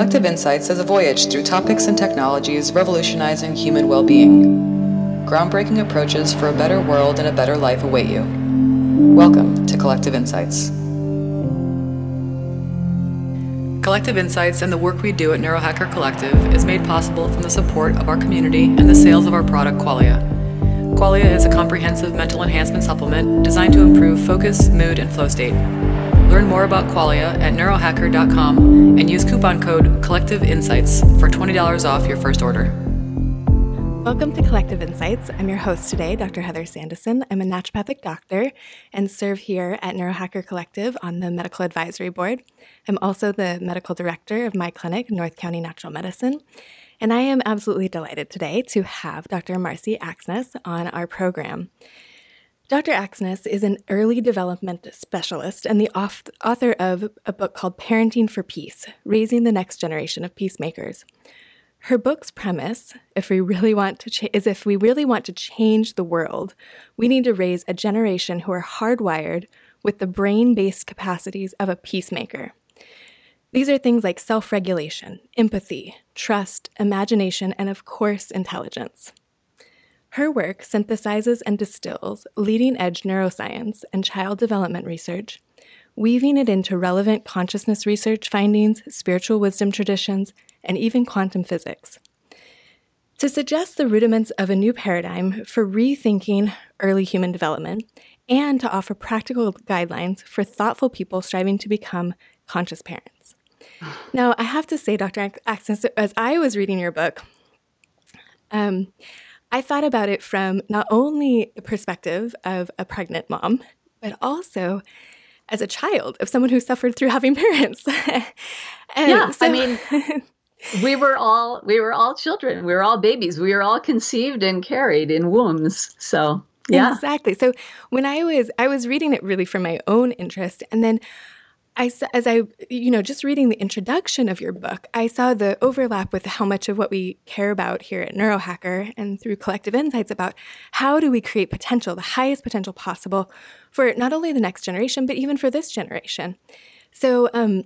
Collective Insights is a voyage through topics and technologies revolutionizing human well being. Groundbreaking approaches for a better world and a better life await you. Welcome to Collective Insights. Collective Insights and the work we do at Neurohacker Collective is made possible from the support of our community and the sales of our product Qualia. Qualia is a comprehensive mental enhancement supplement designed to improve focus, mood, and flow state. Learn more about Qualia at neurohacker.com and use coupon code Collective Insights for $20 off your first order. Welcome to Collective Insights. I'm your host today, Dr. Heather Sandison. I'm a naturopathic doctor and serve here at Neurohacker Collective on the Medical Advisory Board. I'm also the medical director of my clinic, North County Natural Medicine. And I am absolutely delighted today to have Dr. Marcy Axness on our program. Dr. Axness is an early development specialist and the author of a book called Parenting for Peace Raising the Next Generation of Peacemakers. Her book's premise, if we really want to cha- is if we really want to change the world, we need to raise a generation who are hardwired with the brain-based capacities of a peacemaker. These are things like self-regulation, empathy, trust, imagination, and of course, intelligence. Her work synthesizes and distills leading edge neuroscience and child development research, weaving it into relevant consciousness research findings, spiritual wisdom traditions, and even quantum physics. To suggest the rudiments of a new paradigm for rethinking early human development, and to offer practical guidelines for thoughtful people striving to become conscious parents. Now, I have to say, Dr. Axness, as I was reading your book, um, I thought about it from not only the perspective of a pregnant mom, but also as a child of someone who suffered through having parents. yeah, so, I mean, we were all we were all children. We were all babies. We were all conceived and carried in wombs. So yeah, exactly. So when I was I was reading it really for my own interest, and then I, as I, you know, just reading the introduction of your book, I saw the overlap with how much of what we care about here at Neurohacker and through Collective Insights about how do we create potential, the highest potential possible for not only the next generation, but even for this generation. So um,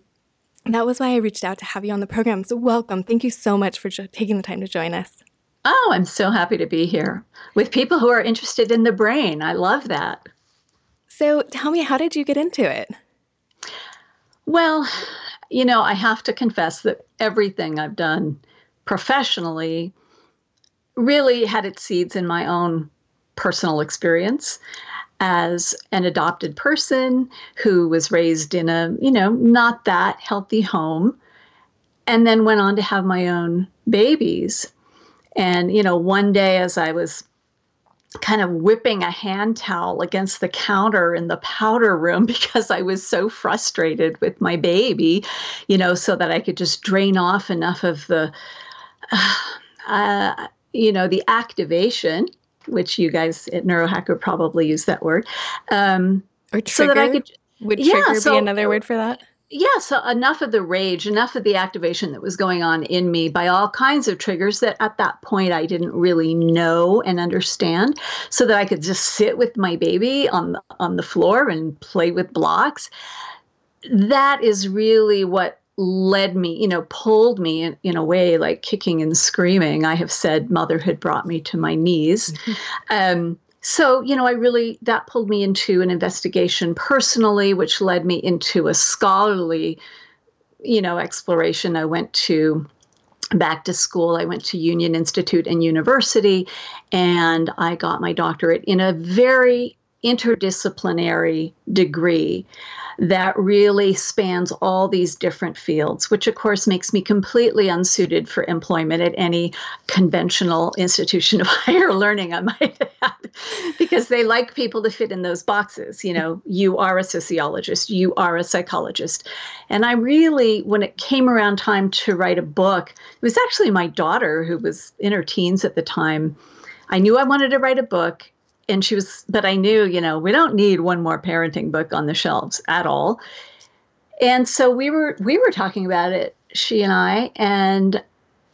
that was why I reached out to have you on the program. So welcome. Thank you so much for jo- taking the time to join us. Oh, I'm so happy to be here with people who are interested in the brain. I love that. So tell me, how did you get into it? Well, you know, I have to confess that everything I've done professionally really had its seeds in my own personal experience as an adopted person who was raised in a, you know, not that healthy home and then went on to have my own babies. And, you know, one day as I was kind of whipping a hand towel against the counter in the powder room because I was so frustrated with my baby, you know, so that I could just drain off enough of the, uh, you know, the activation, which you guys at Neurohacker probably use that word. Um, or trigger. So that I could, Would trigger yeah, so, be another word for that? Yeah, so enough of the rage, enough of the activation that was going on in me by all kinds of triggers that at that point I didn't really know and understand, so that I could just sit with my baby on the, on the floor and play with blocks. That is really what led me, you know, pulled me in, in a way like kicking and screaming. I have said motherhood brought me to my knees. Mm-hmm. Um, so, you know, I really, that pulled me into an investigation personally, which led me into a scholarly, you know, exploration. I went to back to school. I went to Union Institute and University, and I got my doctorate in a very interdisciplinary degree that really spans all these different fields, which of course makes me completely unsuited for employment at any conventional institution of higher learning, I might add, because they like people to fit in those boxes. You know, you are a sociologist, you are a psychologist. And I really, when it came around time to write a book, it was actually my daughter who was in her teens at the time. I knew I wanted to write a book and she was but i knew you know we don't need one more parenting book on the shelves at all. And so we were we were talking about it she and i and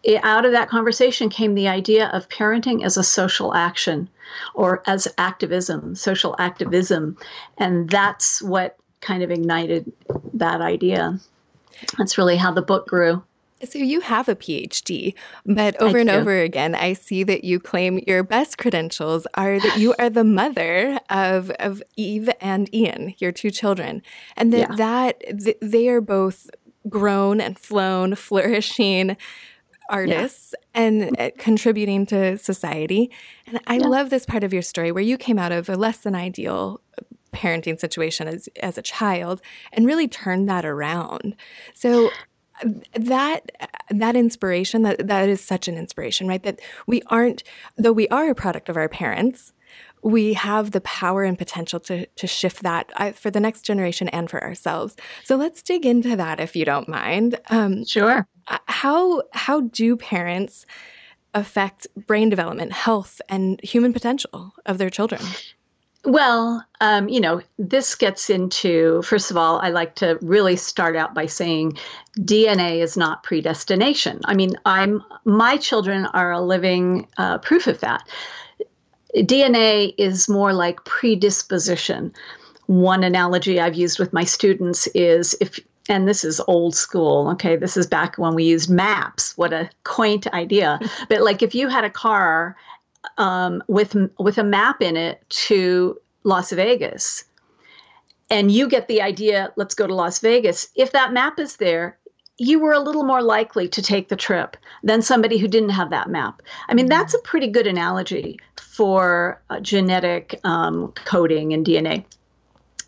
it, out of that conversation came the idea of parenting as a social action or as activism social activism. And that's what kind of ignited that idea. That's really how the book grew So you have a PhD, mm, but over and over again, I see that you claim your best credentials are that you are the mother of, of Eve and Ian, your two children, and that, yeah. that th- they are both grown and flown, flourishing artists yeah. and mm. uh, contributing to society. And I yeah. love this part of your story where you came out of a less than ideal uh, parenting situation as, as a child and really turned that around. So that that inspiration that that is such an inspiration right? That we aren't though we are a product of our parents we have the power and potential to to shift that uh, for the next generation and for ourselves. So let's dig into that if you don't mind. Um, sure. uh, how how do parents affect brain development health and human potential of their children well, um, you know, this gets into, first of all, I like to really start out by saying DNA is not predestination. I mean, I'm my children are a living uh, proof of that. DNA is more like predisposition. One analogy I've used with my students is if and this is old school okay this is back when we used maps what a quaint idea but like if you had a car um, with with a map in it to Las Vegas, and you get the idea, let's go to Las Vegas. If that map is there, you were a little more likely to take the trip than somebody who didn't have that map. I mean, that's a pretty good analogy for uh, genetic um, coding and DNA.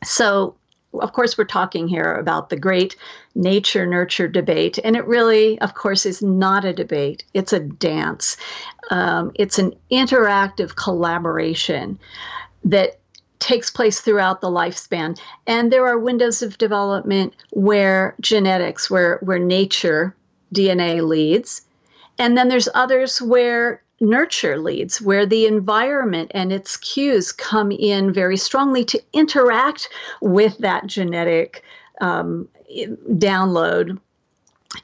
So of course, we're talking here about the great nature nurture debate, and it really, of course, is not a debate. It's a dance. Um, it's an interactive collaboration that takes place throughout the lifespan. And there are windows of development where genetics, where, where nature, DNA leads. And then there's others where nurture leads, where the environment and its cues come in very strongly to interact with that genetic um, download.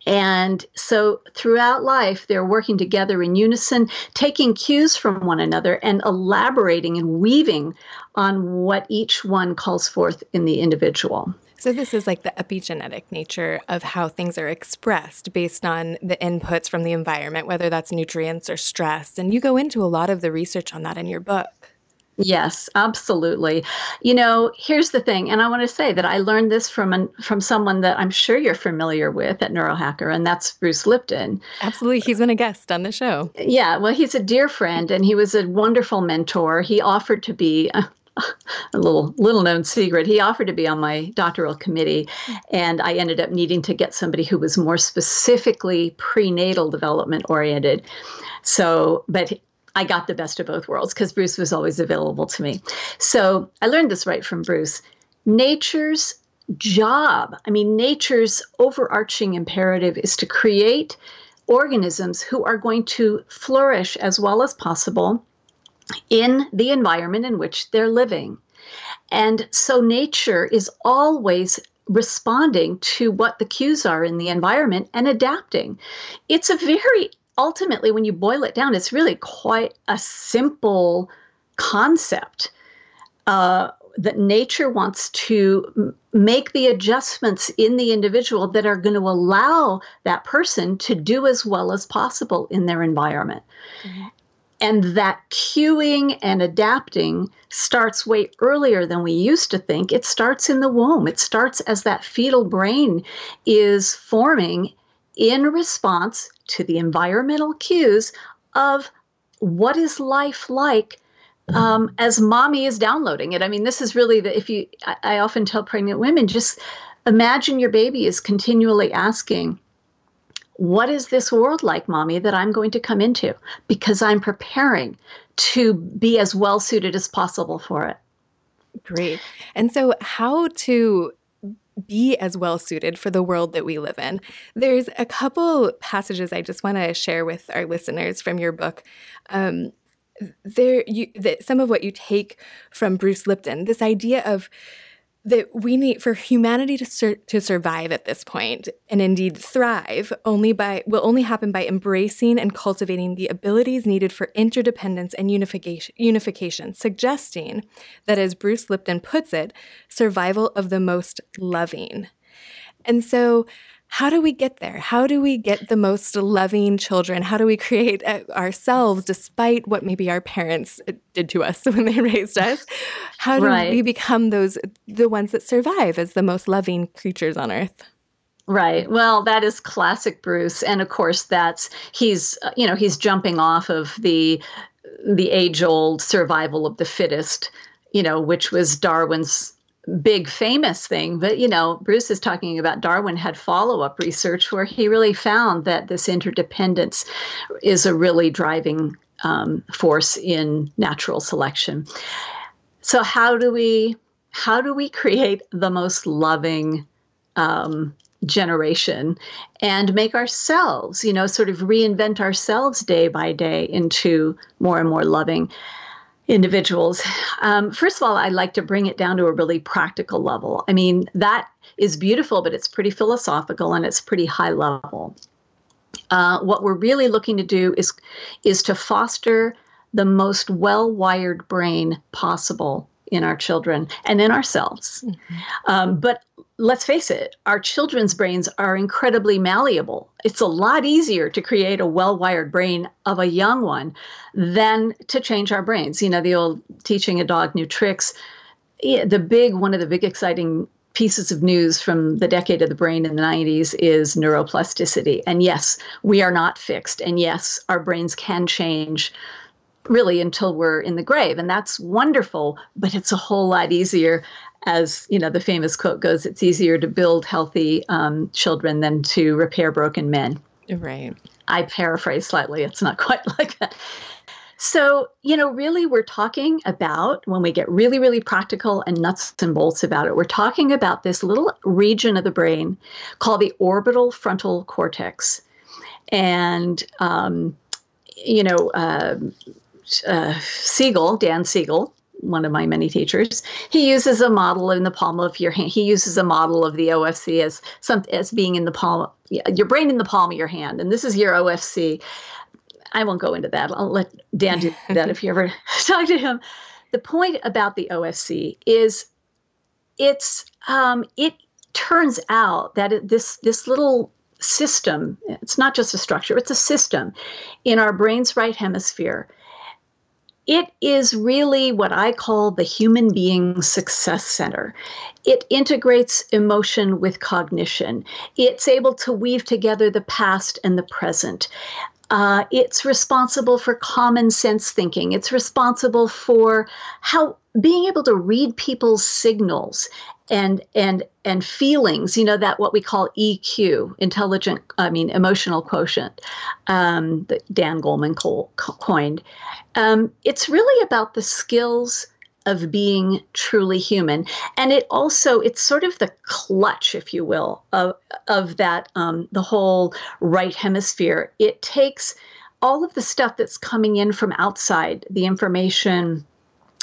And so throughout life, they're working together in unison, taking cues from one another and elaborating and weaving on what each one calls forth in the individual. So, this is like the epigenetic nature of how things are expressed based on the inputs from the environment, whether that's nutrients or stress. And you go into a lot of the research on that in your book. Yes, absolutely. You know, here's the thing, and I want to say that I learned this from an, from someone that I'm sure you're familiar with at Neurohacker, and that's Bruce Lipton. Absolutely, he's been a guest on the show. Yeah, well, he's a dear friend, and he was a wonderful mentor. He offered to be a little little known secret. He offered to be on my doctoral committee, hmm. and I ended up needing to get somebody who was more specifically prenatal development oriented. So, but I got the best of both worlds because Bruce was always available to me. So I learned this right from Bruce. Nature's job, I mean, nature's overarching imperative is to create organisms who are going to flourish as well as possible in the environment in which they're living. And so nature is always responding to what the cues are in the environment and adapting. It's a very, ultimately, when you boil it down, it's really quite a simple concept. Uh, that nature wants to make the adjustments in the individual that are going to allow that person to do as well as possible in their environment. Mm-hmm. And that cueing and adapting starts way earlier than we used to think. It starts in the womb. It starts as that fetal brain is forming in response to the environmental cues of what is life like um, as mommy is downloading it. I mean, this is really the, if you, I, I often tell pregnant women, just imagine your baby is continually asking, what is this world like, mommy, that I'm going to come into? Because I'm preparing to be as well suited as possible for it. Great. And so, how to be as well suited for the world that we live in. There's a couple passages I just want to share with our listeners from your book. Um, there, you, that some of what you take from Bruce Lipton, this idea of that we need for humanity to sur- to survive at this point and indeed thrive only by will only happen by embracing and cultivating the abilities needed for interdependence and unification unification suggesting that as Bruce Lipton puts it survival of the most loving. And so how do we get there? How do we get the most loving children? How do we create uh, ourselves despite what maybe our parents uh, did to us when they raised us? How do right. we become those the ones that survive as the most loving creatures on earth? Right. Well, that is classic Bruce, and of course, that's he's uh, you know he's jumping off of the the age old survival of the fittest, you know, which was Darwin's big famous thing. But, you know, Bruce is talking about Darwin had follow up research where he really found that this interdependence is a really driving um, force in natural selection. So, how do we? How do we create the most loving um, generation and make ourselves, you know, sort of reinvent ourselves day by day into more and more loving individuals. Um, first of all, I'd like to bring it down to a really practical level. I mean, that is beautiful, but it's pretty philosophical and it's pretty high level. Uh, what we're really looking to do is is to foster the most well-wired brain possible in our children and in ourselves. Mm-hmm. Um, but let's face it, our children's brains are incredibly malleable. It's a lot easier to create a well wired brain of a young one than to change our brains. You know, the old teaching a dog new tricks. The big, one of the big exciting pieces of news from the decade of the brain in the 90s is neuroplasticity. And yes, we are not fixed. And yes, our brains can change really until we're in the grave and that's wonderful but it's a whole lot easier as you know the famous quote goes it's easier to build healthy um, children than to repair broken men. Right. I paraphrase slightly. It's not quite like that. So you know really we're talking about when we get really really practical and nuts and bolts about it we're talking about this little region of the brain called the orbital frontal cortex. And um, you know uh, uh, Siegel, Dan Siegel, one of my many teachers, he uses a model in the palm of your hand. He uses a model of the OFC as some as being in the palm, your brain in the palm of your hand, and this is your OFC. I won't go into that. I'll let Dan do that if you ever talk to him. The point about the OFC is it's um, it turns out that it, this this little system it's not just a structure it's a system in our brain's right hemisphere it is really what I call the human being success center. It integrates emotion with cognition. It's able to weave together the past and the present. Uh, it's responsible for common sense thinking. It's responsible for how being able to read people's signals and and and feelings you know that what we call eq intelligent i mean emotional quotient um, that dan goleman co- coined um, it's really about the skills of being truly human. And it also it's sort of the clutch if you will of, of that um, the whole right hemisphere. It takes all of the stuff that's coming in from outside the information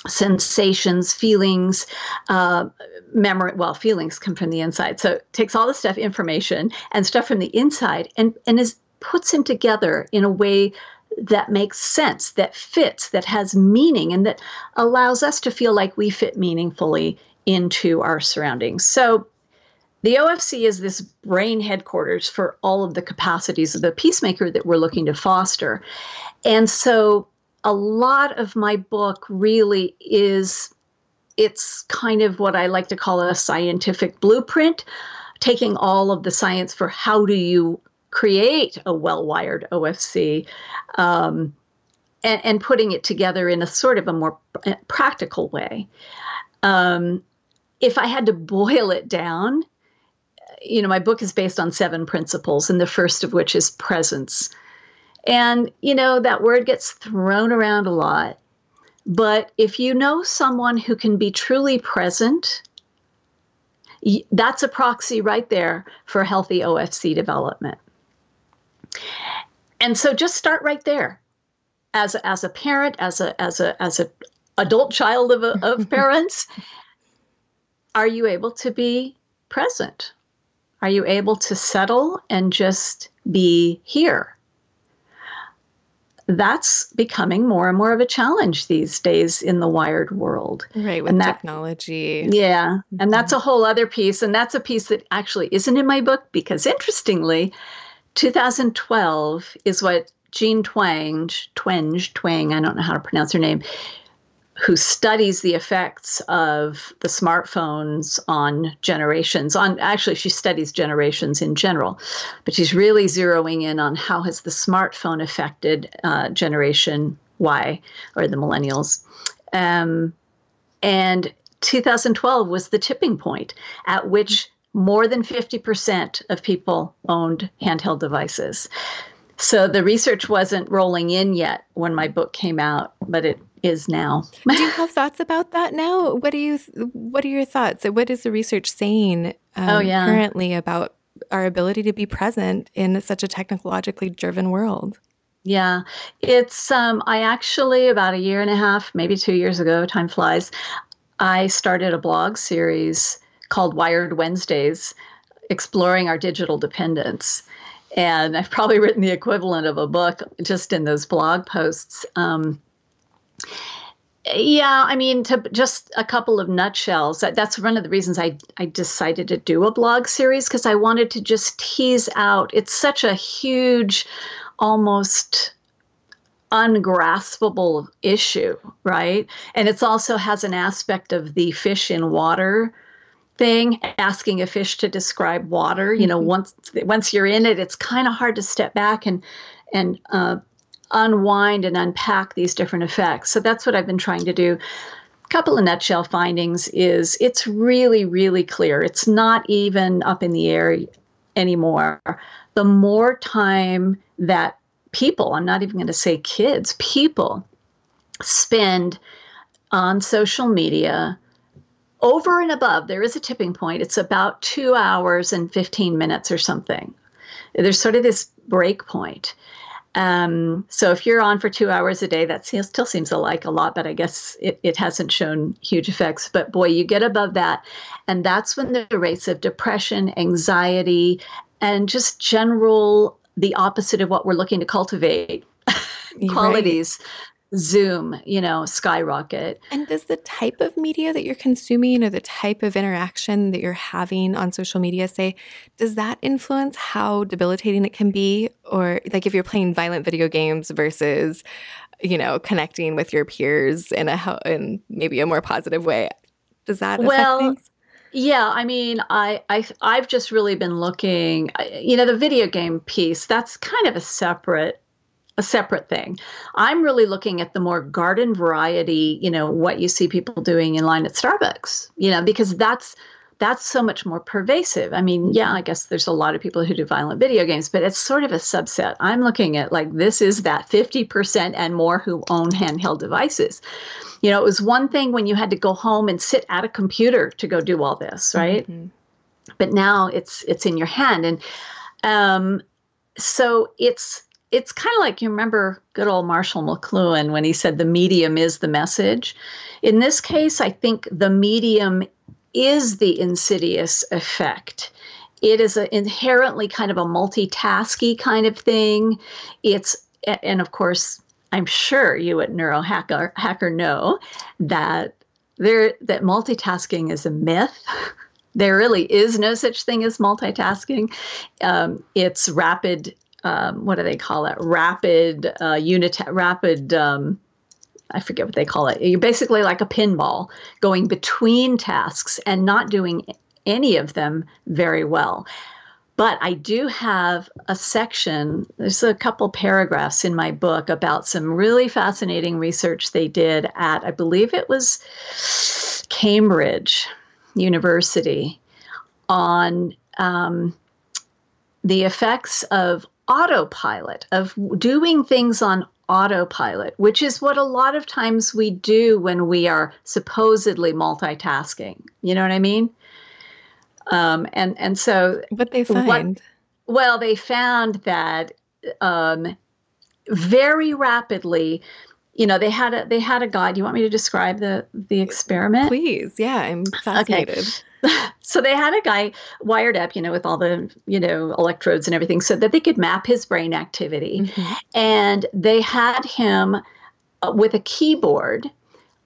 sensations, feelings, uh, memory. Well, feelings come from the inside, so it takes all the stuff, information, and stuff from the inside, and and is puts them together in a way that makes sense, that fits, that has meaning, and that allows us to feel like we fit meaningfully into our surroundings. So. The OFC is this brain headquarters for all of the capacities of the peacemaker that we're looking to foster. And so a lot of my book really is it's kind of what I like to call a scientific blueprint, taking all of the science for how do you create a well-wired OFC, um, and, and, putting it together in a sort of a more practical way. Um, if I had to boil it down, you know, my book is based on seven principles, and the first of which is presence. And, you know, that word gets thrown around a lot. But if you know someone who can be truly present, that's a proxy right there for healthy OFC development. And so just start right there. As a, as a parent, as a as a as a adult child of, of parents, are you able to be present? Are you able to settle and just be here? That's becoming more and more of a challenge these days in the wired world. Right, with and that, technology. Yeah. Mm-hmm. And that's a whole other piece. And that's a piece that actually isn't in my book because interestingly, 2012 is what Jean Twenge, Twenge, Twang, I don't know how to pronounce her name, who studies the effects of the smartphones on generations on actually she studies generations in general but she's really zeroing in on how has the smartphone affected uh, generation y or the millennials. Um, and 2012 was the tipping point at which more than 50% of people owned handheld devices. So the research wasn't rolling in yet when my book came out but it is now. Do you have thoughts about that now? What do you What are your thoughts? What is the research saying um, oh, yeah. currently about our ability to be present in such a technologically driven world? Yeah, it's um, I actually about a year and a half, maybe two years ago, time flies. I started a blog series called Wired Wednesdays, exploring our digital dependence. And I've probably written the equivalent of a book just in those blog posts. Um, yeah, I mean, to just a couple of nutshells. That, that's one of the reasons I, I decided to do a blog series because I wanted to just tease out. It's such a huge, almost ungraspable issue, right? And it also has an aspect of the fish in water thing asking a fish to describe water you know mm-hmm. once once you're in it it's kind of hard to step back and and uh, unwind and unpack these different effects. So that's what I've been trying to do. A couple of nutshell findings is it's really, really clear. It's not even up in the air anymore. The more time that people, I'm not even going to say kids, people spend on social media over and above, there is a tipping point. It's about two hours and 15 minutes or something. There's sort of this break point. Um, so if you're on for two hours a day, that still seems like a lot, but I guess it, it hasn't shown huge effects. But boy, you get above that, and that's when the rates of depression, anxiety, and just general the opposite of what we're looking to cultivate qualities right zoom, you know, skyrocket. And does the type of media that you're consuming or the type of interaction that you're having on social media say, does that influence how debilitating it can be? Or like if you're playing violent video games versus, you know, connecting with your peers in a in maybe a more positive way, does that well, things? Yeah, I mean, I, I I've just really been looking. You know, the video game piece that's kind of a separate a separate thing. I'm really looking at the more garden variety, you know, what you see people doing in line at Starbucks, you know, because that's that's so much more pervasive. I mean, yeah, I guess there's a lot of people who do violent video games, but it's sort of a subset. I'm looking at like this is that 50% and more who own handheld devices. You know, it was one thing when you had to go home and sit at a computer to go do all this, right? Mm-hmm. But now it's it's in your hand and um so it's it's kind of like you remember good old Marshall McLuhan when he said the medium is the message. In this case, I think the medium is the insidious effect. It is an inherently kind of a multitasky kind of thing. It's and of course, I'm sure you at Neurohacker Hacker know that there that multitasking is a myth. there really is no such thing as multitasking. Um, it's rapid um, what do they call it? Rapid uh, unit, rapid. Um, I forget what they call it. You're basically like a pinball going between tasks and not doing any of them very well. But I do have a section, there's a couple paragraphs in my book about some really fascinating research they did at, I believe it was Cambridge University, on um, the effects of autopilot, of doing things on autopilot, which is what a lot of times we do when we are supposedly multitasking. You know what I mean? Um, and and so what they find. What, well, they found that um, very rapidly. You know, they had a they had a guide. You want me to describe the the experiment? Please, yeah, I'm fascinated. Okay. so they had a guy wired up, you know, with all the, you know, electrodes and everything so that they could map his brain activity. Mm-hmm. And they had him uh, with a keyboard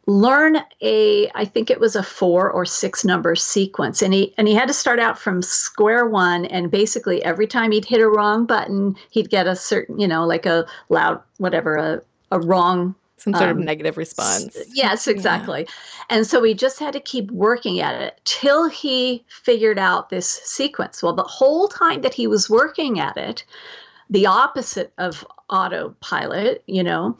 learn a i think it was a four or six number sequence and he and he had to start out from square one and basically every time he'd hit a wrong button he'd get a certain you know like a loud whatever a, a wrong some sort um, of negative response. Yes, exactly. Yeah. And so we just had to keep working at it till he figured out this sequence. Well, the whole time that he was working at it, the opposite of autopilot, you know,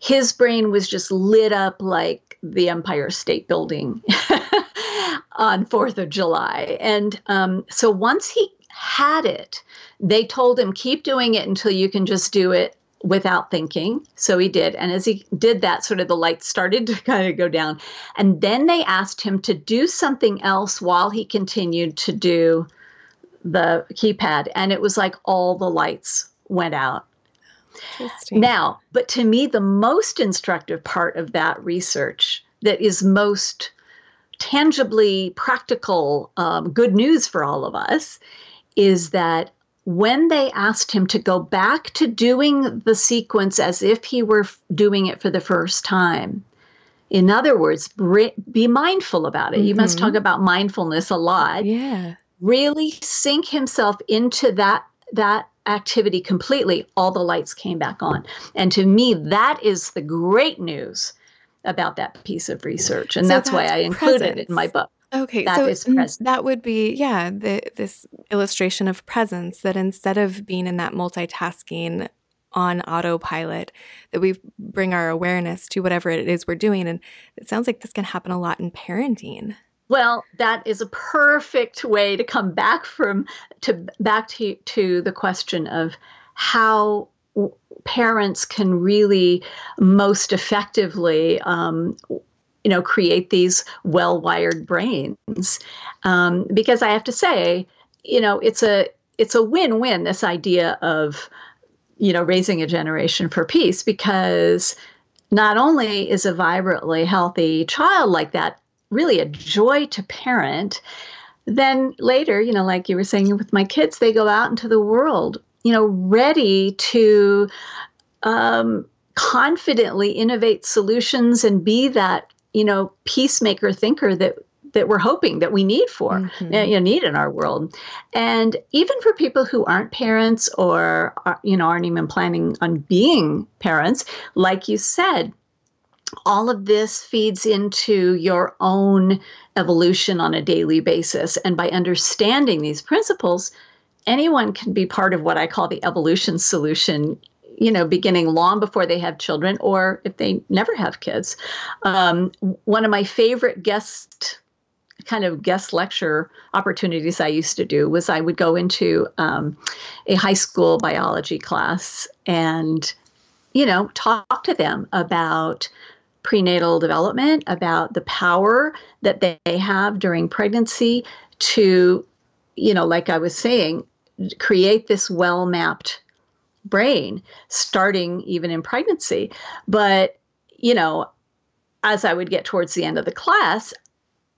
his brain was just lit up like the Empire State Building on 4th of July. And um, so once he had it, they told him, keep doing it until you can just do it without thinking. So he did. And as he did that, sort of the lights started to kind of go down. And then they asked him to do something else while he continued to do the keypad. And it was like all the lights went out. Now, but to me, the most instructive part of that research that is most tangibly practical, um, good news for all of us is that when they asked him to go back to doing the sequence as if he were doing it for the first time, in other words, be mindful about it. Mm-hmm. You must talk about mindfulness a lot. Yeah. Really sink himself into that that activity completely. All the lights came back on. And to me, that is the great news about that piece of research. And so that's, that's, why I included presence. it in my book. Okay, that so is present. that would be yeah, the, this illustration of presence that instead of being in that multitasking on autopilot, that we bring our awareness to whatever it is we're doing, and it sounds like this can happen a lot in parenting. Well, that is a perfect way to come back from to back to to the question of how parents can really most effectively um, you know create these well-wired brains. Um, because i have to say you know it's a it's a win-win this idea of you know raising a generation for peace because not only is a vibrantly healthy child like that really a joy to parent then later you know like you were saying with my kids they go out into the world you know ready to um, confidently innovate solutions and be that you know peacemaker thinker that that we're hoping that we need for mm-hmm. you know, need in our world and even for people who aren't parents or are, you know aren't even planning on being parents like you said all of this feeds into your own evolution on a daily basis and by understanding these principles anyone can be part of what i call the evolution solution you know, beginning long before they have children or if they never have kids. Um, one of my favorite guest kind of guest lecture opportunities I used to do was I would go into um, a high school biology class and, you know, talk to them about prenatal development, about the power that they have during pregnancy to, you know, like I was saying, create this well mapped brain starting even in pregnancy. But, you know, as I would get towards the end of the class,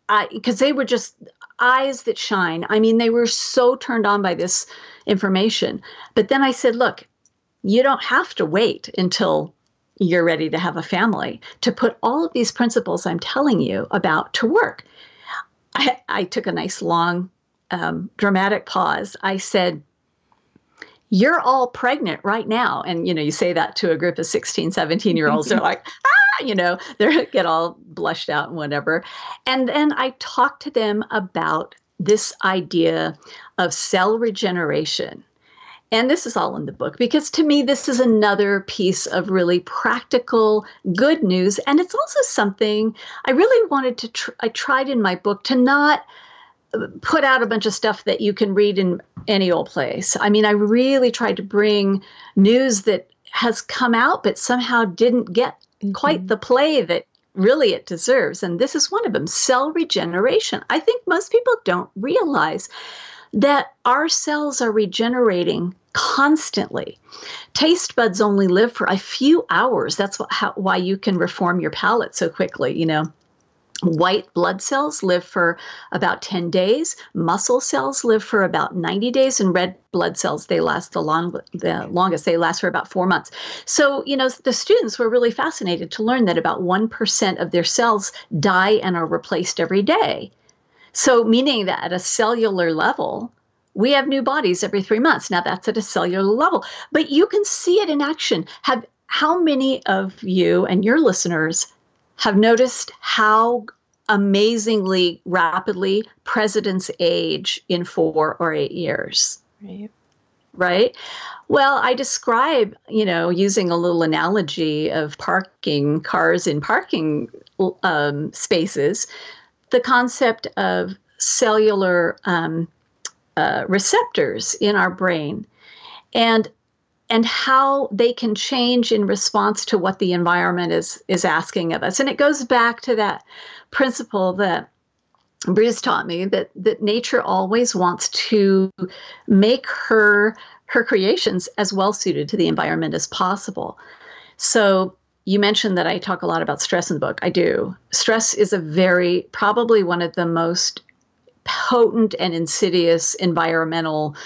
I because they were just eyes that shine. I mean, they were so turned on by this information. But then I said, look, you don't have to wait until you're ready to have a family to put all of these principles I'm telling you about to work. I, I took a nice long um, dramatic pause. I said, you're all pregnant right now. And you know you say that to a group of 16 17 year olds they're like ah you know they get all blushed out and whatever. And then i talk to them about this idea of cell regeneration. And this is all in the book because to me this is another piece of really practical good news. And it's also something i really wanted to tr- i tried in my book to not put out a bunch of stuff that you can read in any old place. I mean, I really tried to bring news that has come out but somehow didn't get mm-hmm. quite the play that really it deserves. And this is one of them cell regeneration. I think most people don't realize that our cells are regenerating constantly. Taste buds only live for a few hours. That's what, how, why you can reform your palate so quickly, you know. White blood cells live for about 10 days. Muscle cells live for about 90 days, and red blood cells they last the long the longest. They last for about four months. So you know the students were really fascinated to learn that about one percent of their cells die and are replaced every day. So meaning that at a cellular level, we have new bodies every three months. Now that's at a cellular level, but you can see it in action. Have how many of you and your listeners have noticed how amazingly rapidly presidents age in four or eight years. Right. Right. Well, I describe, you know, using a little analogy of parking cars in parking um, spaces, the concept of cellular um, uh, receptors in our brain. And and how they can change in response to what the environment is is asking of us. And it goes back to that principle that Bruce taught me that that nature always wants to make her her creations as well suited to the environment as possible. So you mentioned that I talk a lot about stress in the book. I do. Stress is a very probably one of the most potent and insidious environmental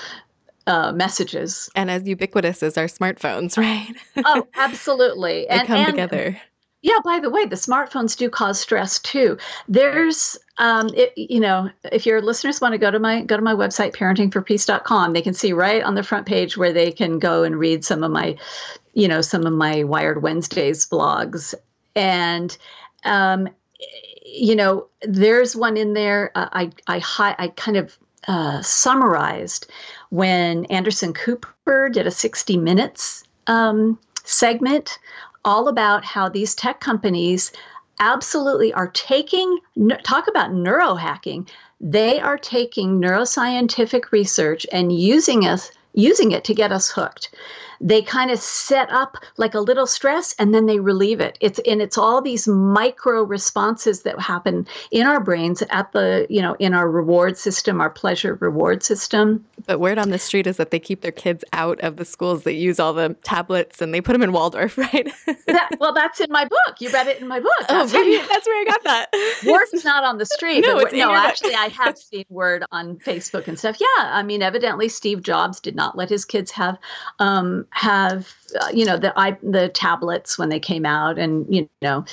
uh, messages. And as ubiquitous as our smartphones, right? oh, absolutely. they and, come and, together. Yeah, by the way, the smartphones do cause stress too. There's um, it, you know, if your listeners want to go to my go to my website parentingforpeace.com, they can see right on the front page where they can go and read some of my, you know, some of my Wired Wednesdays blogs. And um, you know, there's one in there. Uh, I I I kind of uh, summarized when Anderson Cooper did a 60 Minutes um, segment all about how these tech companies absolutely are taking, talk about neurohacking, they are taking neuroscientific research and using us using it to get us hooked they kind of set up like a little stress and then they relieve it. It's and it's all these micro responses that happen in our brains at the you know in our reward system our pleasure reward system. But word on the street is that they keep their kids out of the schools that use all the tablets and they put them in waldorf right? That, well that's in my book. You read it in my book. Oh, that's, oh, maybe, that's where i got that. Word's not on the street no, but, no actually i have seen word on facebook and stuff. Yeah i mean evidently steve jobs did not let his kids have um, have uh, you know the i the tablets when they came out and you know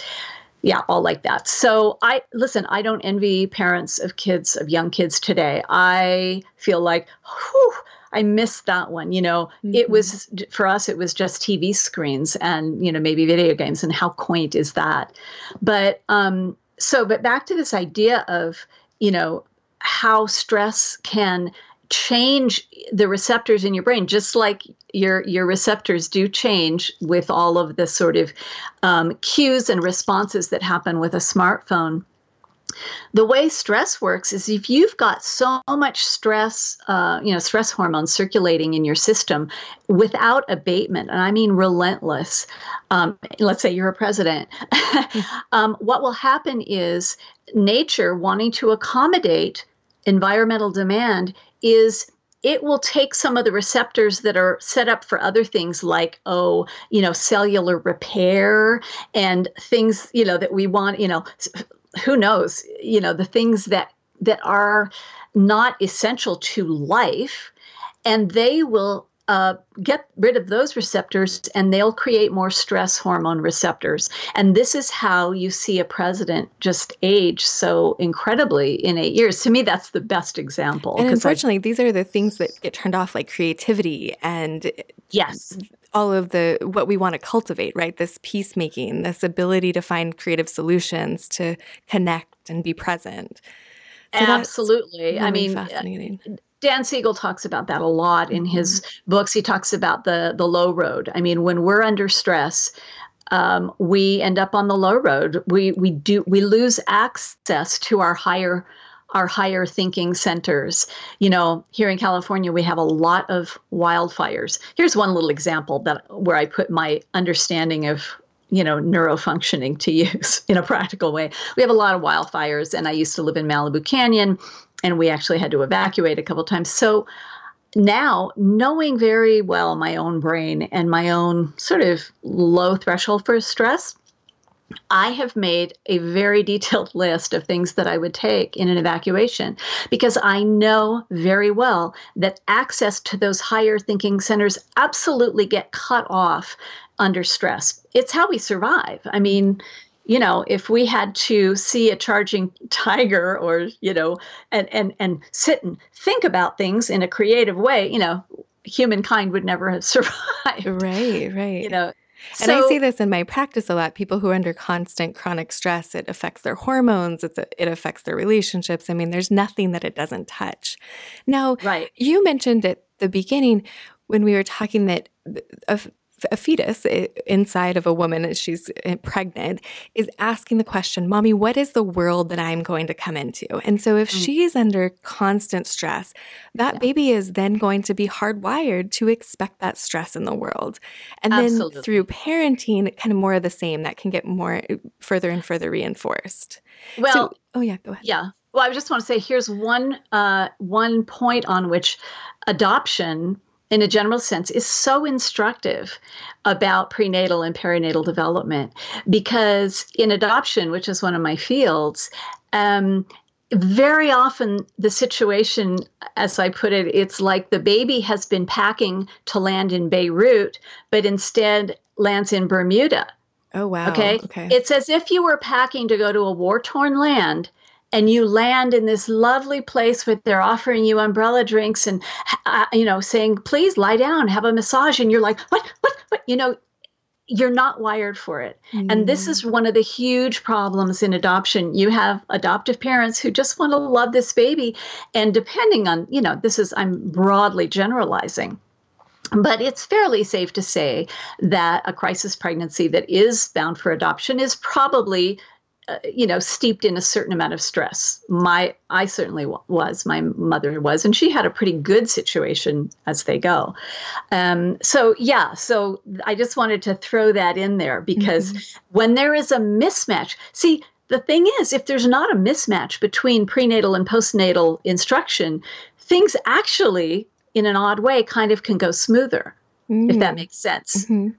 yeah all like that. So i listen i don't envy parents of kids of young kids today. I feel like whew, i missed that one you know. Mm-hmm. it was for us it was just tv screens and you know maybe video games and how quaint is that? But um so but back to this idea of you know how stress can change the receptors in your brain just like your your receptors do change with all of the sort of um, cues and responses that happen with a smartphone. The way stress works is if you've got so much stress uh, you know stress hormones circulating in your system without abatement and i mean relentless um, let's say you're a president um, what will happen is nature wanting to accommodate environmental demand is it will take some of the receptors that are set up for other things like oh you know cellular repair and things you know that we want you know who knows you know the things that that are not essential to life and they will uh, get rid of those receptors and they'll create more stress hormone receptors. And this is how you see a president just age so incredibly in eight years. To me, that's the best example. And unfortunately, I, these are the things that get turned off, like creativity and yes. All of the what we want to cultivate, right? This peacemaking, this ability to find creative solutions, to connect and be present. So Absolutely. Really I mean, fascinating. Dan Siegel talks about that a lot in his mm-hmm. books. He talks about the the low road. I mean, when we're under stress, um, we end up on the low road. We we do we lose access to our higher our higher thinking centers. You know, here in California, we have a lot of wildfires. Here's one little example that where I put my understanding of you know neurofunctioning to use in a practical way. We have a lot of wildfires, and I used to live in Malibu Canyon and we actually had to evacuate a couple times. So now, knowing very well my own brain and my own sort of low threshold for stress, I have made a very detailed list of things that I would take in an evacuation because I know very well that access to those higher thinking centers absolutely get cut off under stress. It's how we survive. I mean, you know, if we had to see a charging tiger or, you know, and and and sit and think about things in a creative way, you know, humankind would never have survived. Right, right. You know, and so, I see this in my practice a lot. People who are under constant chronic stress, it affects their hormones, it's a, it affects their relationships. I mean, there's nothing that it doesn't touch. Now, right. you mentioned at the beginning when we were talking that a fetus inside of a woman as she's uh, pregnant is asking the question, Mommy, what is the world that I'm going to come into? And so if mm. she's under constant stress, that yeah. baby is then going to be hardwired to expect that stress in the world. And Absolutely. then through parenting, kind of more of the same, that can get more uh, further and further reinforced. Well, so, oh yeah, go ahead. Yeah. Well, I just want to say here's one uh, one point on which adoption in a general sense, is so instructive about prenatal and perinatal development because in adoption, which is one of my fields, um, very often the situation, as I put it, it's like the baby has been packing to land in Beirut, but instead lands in Bermuda. Oh, wow. Okay. okay. It's as if you were packing to go to a war torn land and you land in this lovely place where they're offering you umbrella drinks and uh, you know saying please lie down have a massage and you're like what what what you know you're not wired for it. Mm. And this is mm. one of the huge problems in adoption. You have adoptive parents who just want to love this baby. And depending on, you know, this is, I'm broadly generalizing. But it's fairly safe to say that a crisis pregnancy that is bound for adoption is probably uh, you know steeped in a certain amount of stress my i certainly w- was my mother was and she had a pretty good situation as they go um, so yeah so i just wanted to throw that in there because mm-hmm. when there is a mismatch see the thing is if there's not a mismatch between prenatal and postnatal instruction things actually in an odd way kind of can go smoother mm-hmm. if that mm. makes sense mm-hmm.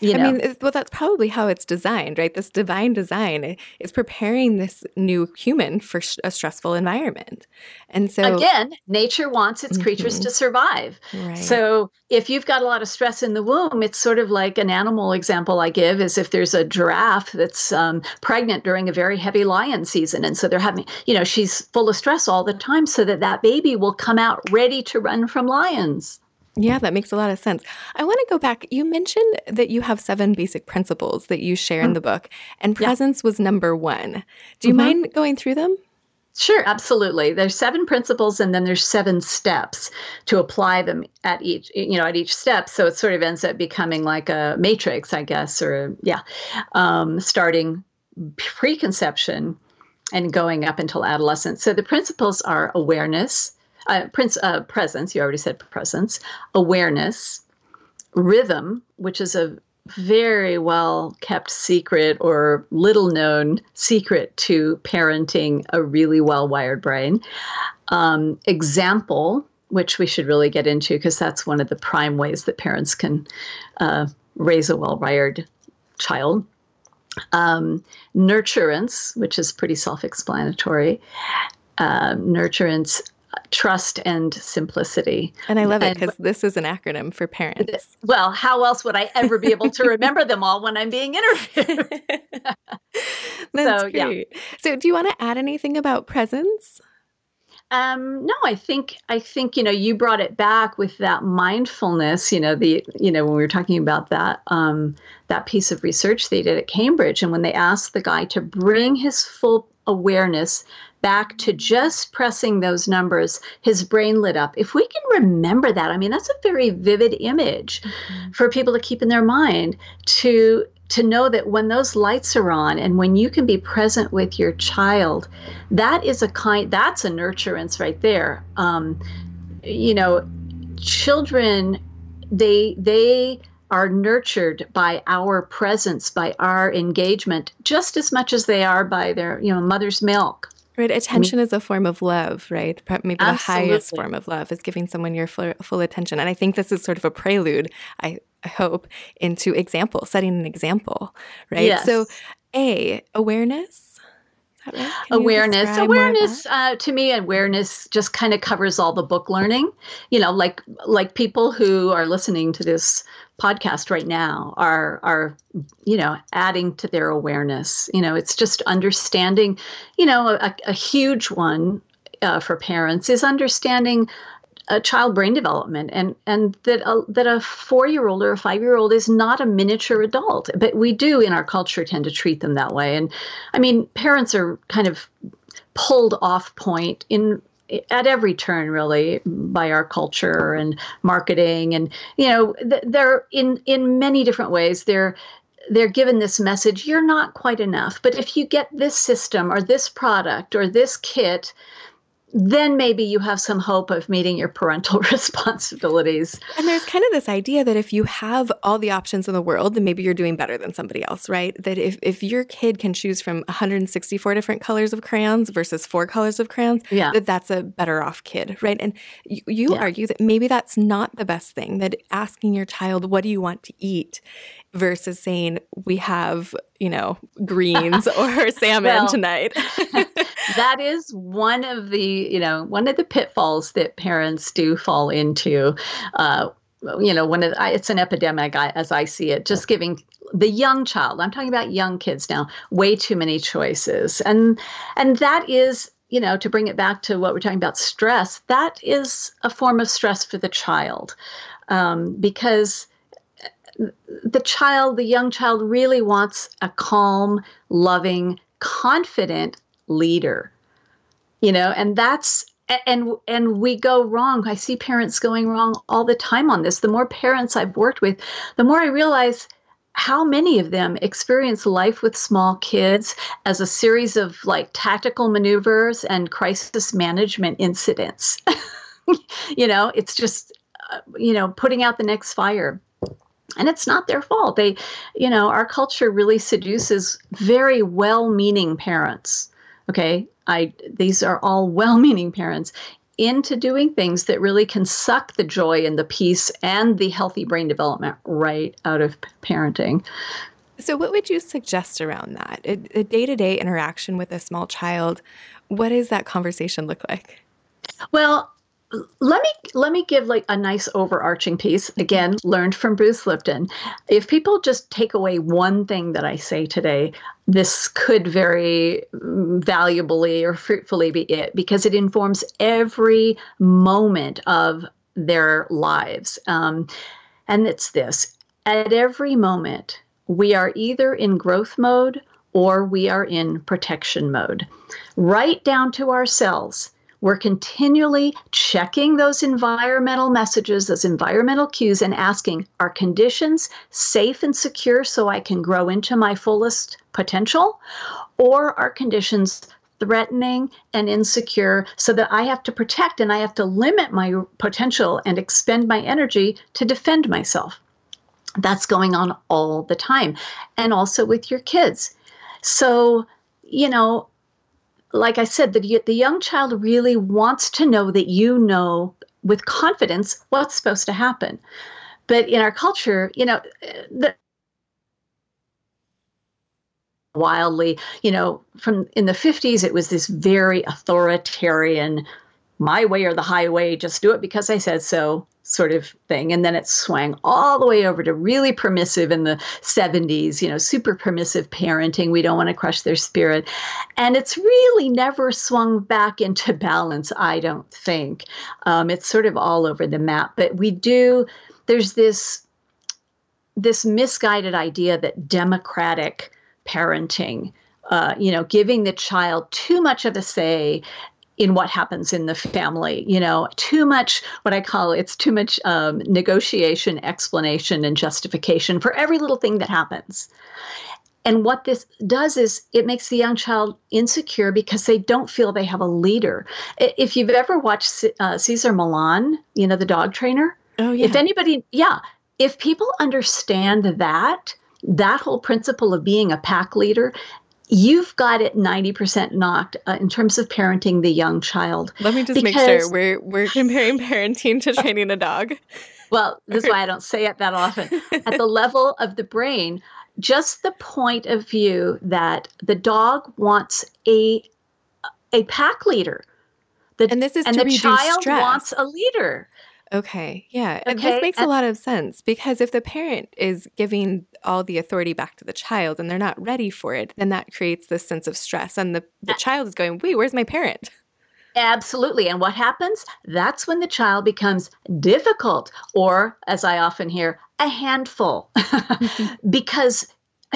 You know? I mean, well, that's probably how it's designed, right? This divine design is preparing this new human for a stressful environment. And so, again, nature wants its mm-hmm. creatures to survive. Right. So, if you've got a lot of stress in the womb, it's sort of like an animal example I give is if there's a giraffe that's um, pregnant during a very heavy lion season. And so they're having, you know, she's full of stress all the time so that that baby will come out ready to run from lions. Yeah, that makes a lot of sense. I want to go back. You mentioned that you have seven basic principles that you share in mm. the book, and presence yeah. was number one. Do you mm-hmm. mind going through them? Sure, absolutely. There's seven principles and then there's seven steps to apply them at each, you know, at each step. So it sort of ends up becoming like a matrix, I guess, or yeah, um, starting preconception and going up until adolescence. So the principles are awareness, uh, prince, uh, presence, you already said presence, awareness, rhythm, which is a very well kept secret or little known secret to parenting a really well wired brain, um, example, which we should really get into because that's one of the prime ways that parents can uh, raise a well wired child. Um, nurturance, which is pretty self explanatory. Uh, nurturance trust and simplicity. And I love it because this is an acronym for parents. Well, how else would I ever be able to remember them all when I'm being interviewed? That's so, great. Yeah. So, do you want to add anything about presence? Um, no, I think I think you know you brought it back with that mindfulness. You know the you know when we were talking about that um, that piece of research they did at Cambridge, and when they asked the guy to bring his full awareness back to just pressing those numbers, his brain lit up. If we can remember that, I mean, that's a very vivid image mm-hmm. for people to keep in their mind to to know that when those lights are on and when you can be present with your child, that is a kind that's a nurturance right there. Um, you know, children they they are nurtured by our presence, by our engagement, just as much as they are by their, you know, mother's milk. Right. Attention I mean, is a form of love, right? Maybe absolutely. the highest form of love is giving someone your full, full attention. And I think this is sort of a prelude, I, I hope, into example, setting an example, right? Yes. So A, awareness Right? awareness awareness uh, to me awareness just kind of covers all the book learning you know like like people who are listening to this podcast right now are are you know adding to their awareness. You know it's just understanding you know a, a huge one uh, for parents is understanding a child brain development and and that a, that a 4-year-old or a 5-year-old is not a miniature adult but we do in our culture tend to treat them that way. And i mean parents are kind of pulled off point in at every turn really by our culture and marketing. And you know they're in in many different ways they're they're given this message you're not quite enough but if you get this system or this product or this kit then maybe you have some hope of meeting your parental responsibilities. And there's kind of this idea that if you have all the options in the world, then maybe you're doing better than somebody else, right? That if, if your kid can choose from 164 different colors of crayons versus four colors of crayons, yeah. that that's a better off kid, right? And you, you yeah. argue that maybe that's not the best thing, that asking your child, what do you want to eat? Versus saying we have you know greens or salmon well, tonight. that is one of the you know one of the pitfalls that parents do fall into uh, you know one of it's an epidemic as i see it just giving the young child i'm talking about young kids now way too many choices. And and that is you know to bring it back to what we're talking about stress that is a form of stress for the child um, because the child, the young child, really wants a calm, loving, confident leader. You know, and that's and and we go wrong. I see parents going wrong all the time on this. The more parents I've worked with, the more I realize how many of them experience life with small kids as a series of like tactical maneuvers and crisis management incidents. you know, it's just uh, you know, putting out the next fire and it's not their fault. They you know our culture really seduces very well-meaning parents okay? I these are all well-meaning parents into doing things that really can suck the joy and the peace and the healthy brain development right out of parenting. So what would you suggest around that? A, a day-to-day interaction with a small child what does that conversation look like? Well let me let me give like a nice overarching piece again learned from bruce lipton. If people just take away one thing that i say today this could very valuably or fruitfully be it because it informs every moment of their lives. Um, and it's this. At every moment we are either in growth mode or we are in protection mode. Right down to ourselves we're continually checking those environmental messages, those environmental cues, and asking are conditions safe and secure so I can grow into my fullest potential? Or are conditions threatening and insecure so that I have to protect and I have to limit my potential and expend my energy to defend myself? That's going on all the time, and also with your kids. So, you know, like I said, the, the young child really wants to know that you know with confidence what's supposed to happen. But in our culture, you know, the, wildly, you know, from in the 50s, it was this very authoritarian, my way or the highway, just do it because I said so sort of thing. And then it swung all the way over to really permissive in the 70s, you know, super permissive parenting. We don't want to crush their spirit. And it's really never swung back into balance, I don't think. Um, it's sort of all over the map. But we do, there's this this misguided idea that democratic parenting uh, you know, giving the child too much of a say in what happens in the family. You know, too much what I call it's too much um, negotiation, explanation, and justification for every little thing that happens. And what this does is it makes the young child insecure because they don't feel they have a leader. If you've ever watched uh, Cesar Millan, you know, the dog trainer, oh, yeah. if anybody, yeah, if people understand that, that whole principle of being a pack leader you've got it 90% knocked uh, in terms of parenting the young child. Let me just make sure we're we're comparing parenting to training a dog. Well, this is why I don't say it that often. At the level of the brain, just the point of view that the dog wants a a pack leader. The, and this is and the child stress. wants a leader. Okay, yeah. Okay. This makes and, a lot of sense because if the parent is giving all the authority back to the child and they're not ready for it, then that creates this sense of stress. And the, the child is going, wait, where's my parent? Absolutely. And what happens? That's when the child becomes difficult, or as I often hear, a handful. Mm-hmm. because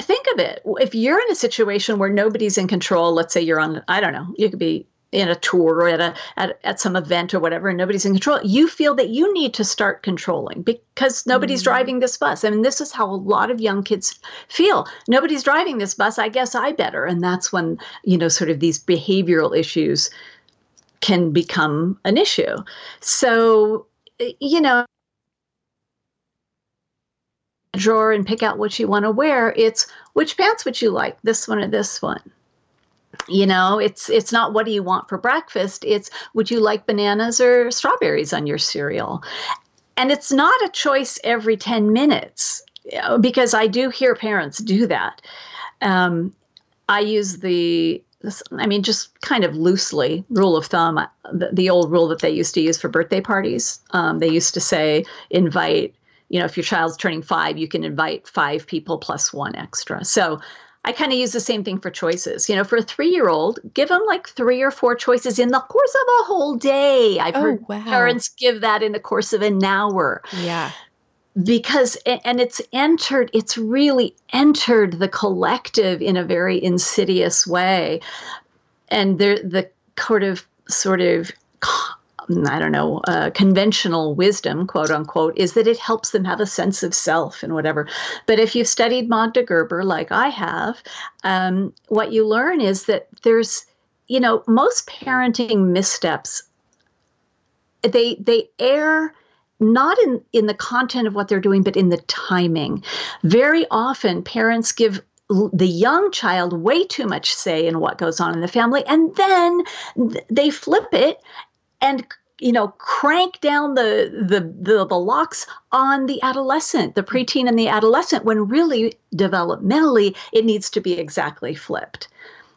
think of it if you're in a situation where nobody's in control, let's say you're on, I don't know, you could be in a tour or at a at, at some event or whatever and nobody's in control you feel that you need to start controlling because nobody's mm-hmm. driving this bus. I mean this is how a lot of young kids feel. Nobody's driving this bus. I guess i better. And that's when you know sort of these behavioral issues can become an issue. So you know drawer and pick out what you want to wear. It's which pants would you like? This one or this one you know it's it's not what do you want for breakfast it's would you like bananas or strawberries on your cereal and it's not a choice every 10 minutes because i do hear parents do that um, i use the I mean, just kind of loosely, rule of thumb, the, the old rule that they used to use for birthday parties. Um, they used to say, invite, you know, if your child's turning five, you can invite five people plus one extra. So I kind of use the same thing for choices. You know, for a three year old, give them like three or four choices in the course of a whole day. I've oh, heard wow. parents give that in the course of an hour. Yeah. Because, and it's entered, it's really entered the collective in a very insidious way. And the, the sort of, sort of, I don't know, uh, conventional wisdom, quote unquote, is that it helps them have a sense of self and whatever. But if you've studied Magda Gerber, like I have, um, what you learn is that there's, you know, most parenting missteps, they they err not in in the content of what they're doing, but in the timing. Very often, parents give the young child way too much say in what goes on in the family and then they flip it and you know crank down the, the the the locks on the adolescent the preteen and the adolescent when really developmentally it needs to be exactly flipped.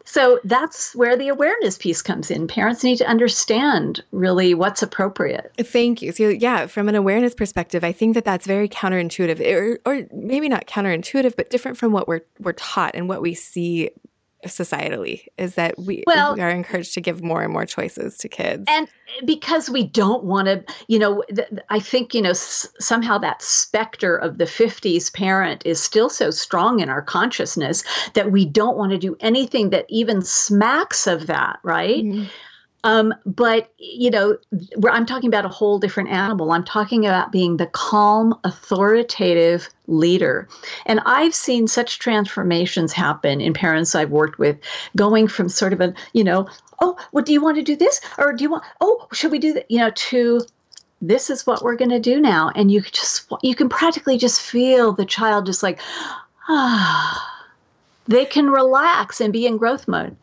So that's where the awareness piece comes in. Parents need to understand really what's appropriate. Thank you. So yeah from an awareness perspective i think that that's very counterintuitive or, or maybe not counterintuitive but different from what we're we're taught and what we see societally is that we, well, we are encouraged to give more and more choices to kids and because we don't want to you know th- i think you know s- somehow that specter of the 50s parent is still so strong in our consciousness that we don't want to do anything that even smacks of that right mm-hmm. Um, but you know, I'm talking about a whole different animal. I'm talking about being the calm, authoritative leader. And I've seen such transformations happen in parents I've worked with, going from sort of a, you know, oh, well, do you want to do this? Or do you want, oh, should we do that? You know, to this is what we're going to do now. And you just, you can practically just feel the child just like, ah, they can relax and be in growth mode.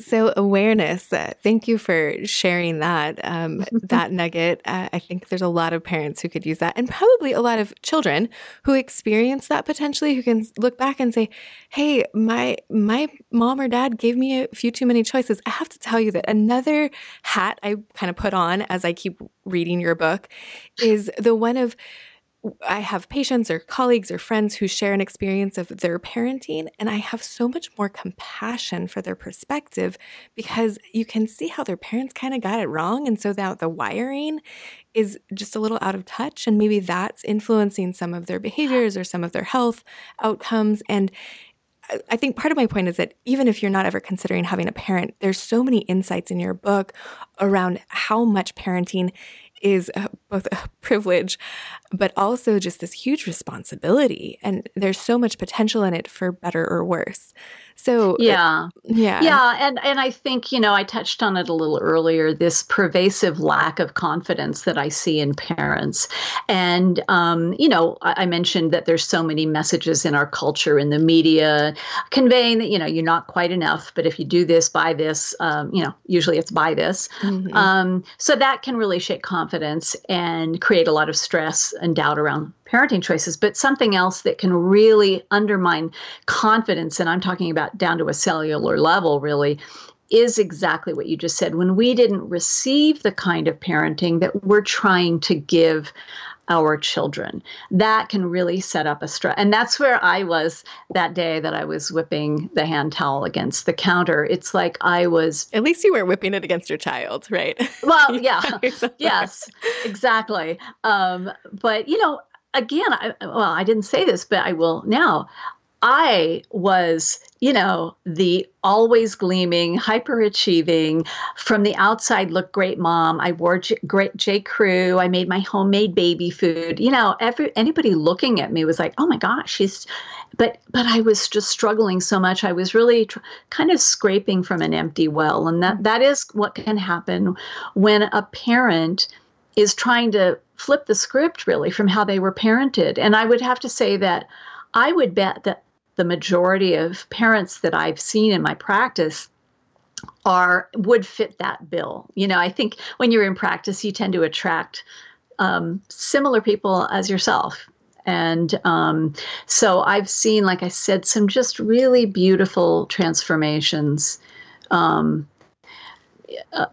So awareness. Uh, thank you for sharing that um, that nugget. Uh, I think there's a lot of parents who could use that, and probably a lot of children who experience that potentially, who can look back and say, "Hey, my my mom or dad gave me a few too many choices." I have to tell you that another hat I kind of put on as I keep reading your book is the one of I have patients or colleagues or friends who share an experience of their parenting, and I have so much more compassion for their perspective because you can see how their parents kind of got it wrong. And so that the wiring is just a little out of touch, and maybe that's influencing some of their behaviors or some of their health outcomes. And I think part of my point is that even if you're not ever considering having a parent, there's so many insights in your book around how much parenting is both a privilege, but also just this huge responsibility. And there's so much potential in it for better or worse. So yeah, uh, yeah, yeah, and and I think you know I touched on it a little earlier. This pervasive lack of confidence that I see in parents, and um, you know I, I mentioned that there's so many messages in our culture in the media conveying that you know you're not quite enough, but if you do this, buy this, um, you know usually it's buy this. Mm-hmm. Um, so that can really shake confidence and create a lot of stress and doubt around parenting choices, but something else that can really undermine confidence, and I'm talking about down to a cellular level, really, is exactly what you just said. When we didn't receive the kind of parenting that we're trying to give our children, that can really set up a stress. And that's where I was that day that I was whipping the hand towel against the counter. It's like I was. At least you weren't whipping it against your child, right? Well, yeah. yes, exactly. Um, but, you know, again, I, well, I didn't say this, but I will now. I was, you know, the always gleaming, hyperachieving, from the outside look great mom. I wore J- great J. Crew. I made my homemade baby food. You know, every anybody looking at me was like, "Oh my gosh, she's." But but I was just struggling so much. I was really tr- kind of scraping from an empty well, and that that is what can happen when a parent is trying to flip the script really from how they were parented. And I would have to say that I would bet that the majority of parents that I've seen in my practice are would fit that bill. You know, I think when you're in practice, you tend to attract um, similar people as yourself. And um, so I've seen, like I said, some just really beautiful transformations um, uh,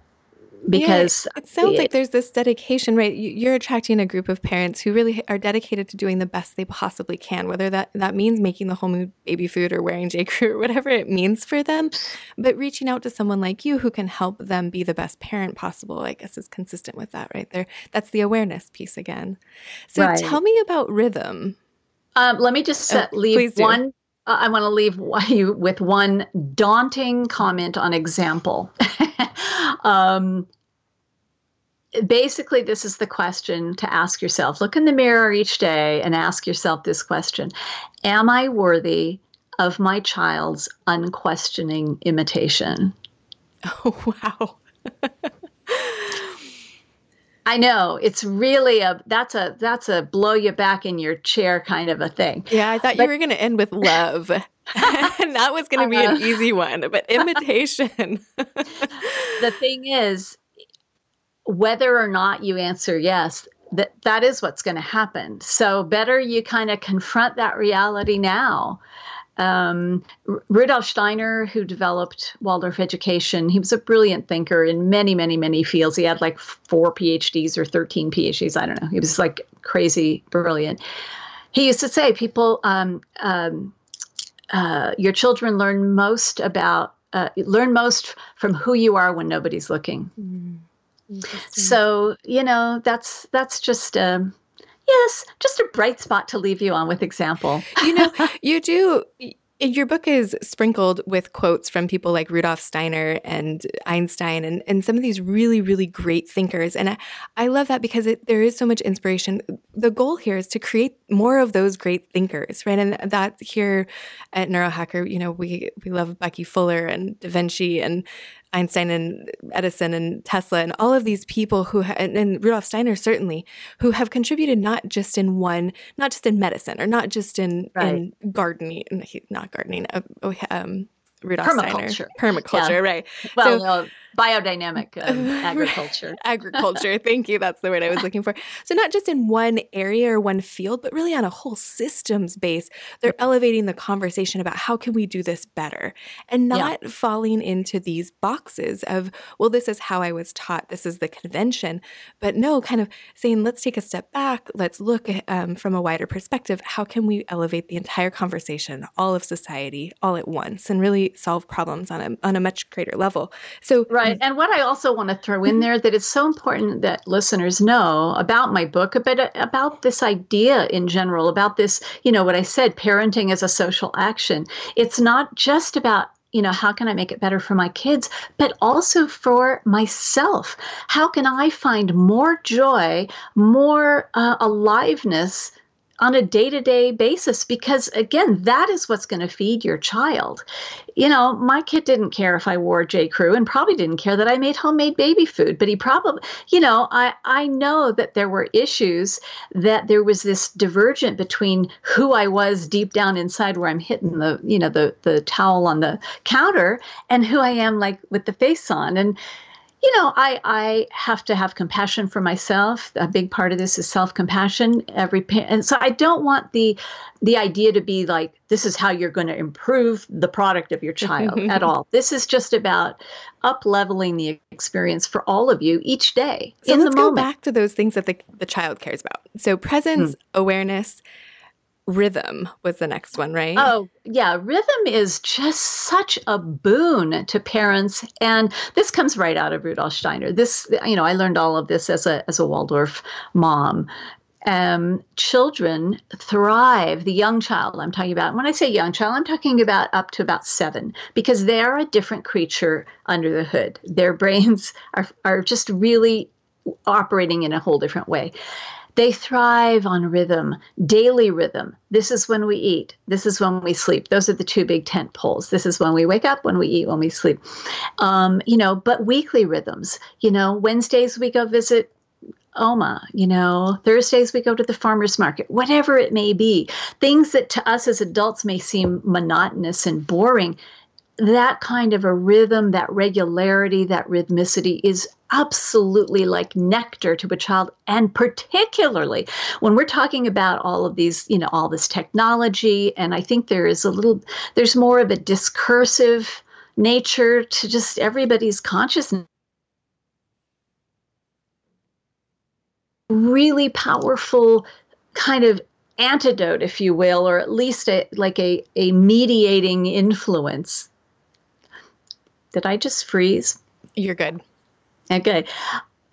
because yeah, it sounds it, like there's this dedication right? You're attracting a group of parents who really are dedicated to doing the best they possibly can whether that that means making the whole baby food or wearing j crew or whatever it means for them but reaching out to someone like you who can help them be the best parent possible i guess is consistent with that right? There that's the awareness piece again. So right. tell me about rhythm. Um, let me just oh, leave one uh, I want to leave you with one daunting comment on example. um, basically, this is the question to ask yourself. Look in the mirror each day and ask yourself this question Am I worthy of my child's unquestioning imitation? Oh, wow. I know it's really a that's a that's a blow you back in your chair kind of a thing. Yeah, I thought but, you were going to end with love. and that was going to be uh, an easy one, but imitation. the thing is whether or not you answer yes, that that is what's going to happen. So better you kind of confront that reality now um, Rudolf Steiner, who developed Waldorf education, he was a brilliant thinker in many, many, many fields. He had like four PhDs or 13 PhDs. I don't know. He was like crazy brilliant. He used to say, people, um, um, uh, your children learn most about, uh, learn most from who you are when nobody's looking. Mm, so, you know, that's, that's just, um, yes, just a bright spot to leave you on with example. you know, you do your book is sprinkled with quotes from people like Rudolf Steiner and Einstein and, and some of these really, really great thinkers. And I, I love that because it, there is so much inspiration. The goal here is to create more of those great thinkers, right? And that here at Neurohacker, you know, we, we love Bucky Fuller and Da Vinci and Einstein and Edison and Tesla and all of these people who, ha- and, and, Rudolf Steiner certainly, who have contributed not just in one, not just in medicine or not just in, right. in gardening, not gardening, uh, oh, um, Rudolf permaculture. Steiner. Permaculture, yeah. right. Well, so, uh, biodynamic um, agriculture. agriculture. Thank you. That's the word I was looking for. So, not just in one area or one field, but really on a whole systems base. They're elevating the conversation about how can we do this better and not yeah. falling into these boxes of, well, this is how I was taught, this is the convention. But no, kind of saying, let's take a step back, let's look at, um, from a wider perspective. How can we elevate the entire conversation, all of society, all at once, and really solve problems on a, on a much greater level? So, right Right. And what I also want to throw in mm-hmm. there that it's so important that listeners know about my book, but about this idea in general, about this, you know, what I said, parenting as a social action. It's not just about you know how can i make it better for my kids but also for myself how can i find more joy more uh, aliveness on a day to day basis because, again, that is what's going to feed your child. You know, my kid didn't care if I wore J. Crew and probably didn't care that I made homemade baby food, but he probably, you know, I, I know that there were issues that there was this divergent between who I was deep down inside where I'm hitting the, you know, the, the towel on the counter and who I am like with the face on. And, you know, I I have to have compassion for myself. A big part of this is self-compassion. Every and so I don't want the the idea to be like this is how you're going to improve the product of your child at all. This is just about up leveling the experience for all of you each day so in let's the go back to those things that the, the child cares about. So presence, Hmm. awareness, rhythm was the next one, right? Oh, yeah. Rhythm is just such a boon to parents. And this comes right out of Rudolf Steiner. This, you know, I learned all of this as a, as a Waldorf mom. Um, children thrive, the young child I'm talking about. When I say young child, I'm talking about up to about seven, because they're a different creature under the hood. Their brains are, are just really operating in a whole different way. They thrive on rhythm, daily rhythm. This is when we eat. This is when we sleep. Those are the two big tent poles. This is when we wake up, when we eat, when we sleep. Um, you know, but weekly rhythms. You know, Wednesdays we go visit Oma, you know, Thursdays we go to the farmer's market, whatever it may be. Things that to us as adults may seem monotonous and boring. That kind of a rhythm, that regularity, that rhythmicity is absolutely like nectar to a child. And particularly when we're talking about all of these, you know, all this technology. And I think there is a little, there's more of a discursive nature to just everybody's consciousness. really powerful kind of antidote, if you will, or at least a, like a, a mediating influence. Did I just freeze? You're good. Okay.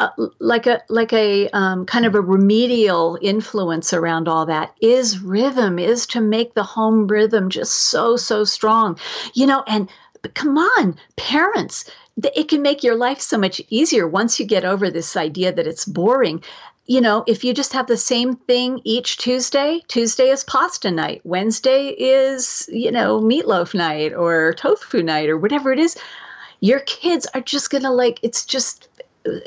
Uh, like a like a um, kind of a remedial influence around all that is rhythm is to make the home rhythm just so so strong you know and but come on parents it can make your life so much easier once you get over this idea that it's boring you know, if you just have the same thing each Tuesday, Tuesday is pasta night, Wednesday is, you know, meatloaf night or tofu night or whatever it is, your kids are just going to like, it's just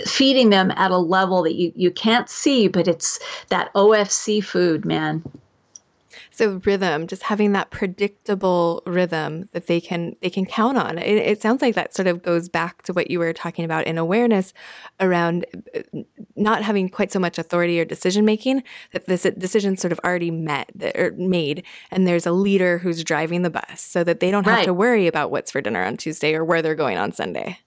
feeding them at a level that you, you can't see, but it's that OFC food, man. So rhythm, just having that predictable rhythm that they can they can count on. It, it, sounds like that sort of goes back to what you were talking about in awareness around uh, not having quite so much authority or decision making. That this decision's sort of already met or made, and there's a leader who's driving the bus, so that they don't have Right. to worry about what's for dinner on Tuesday or where they're going on Sunday.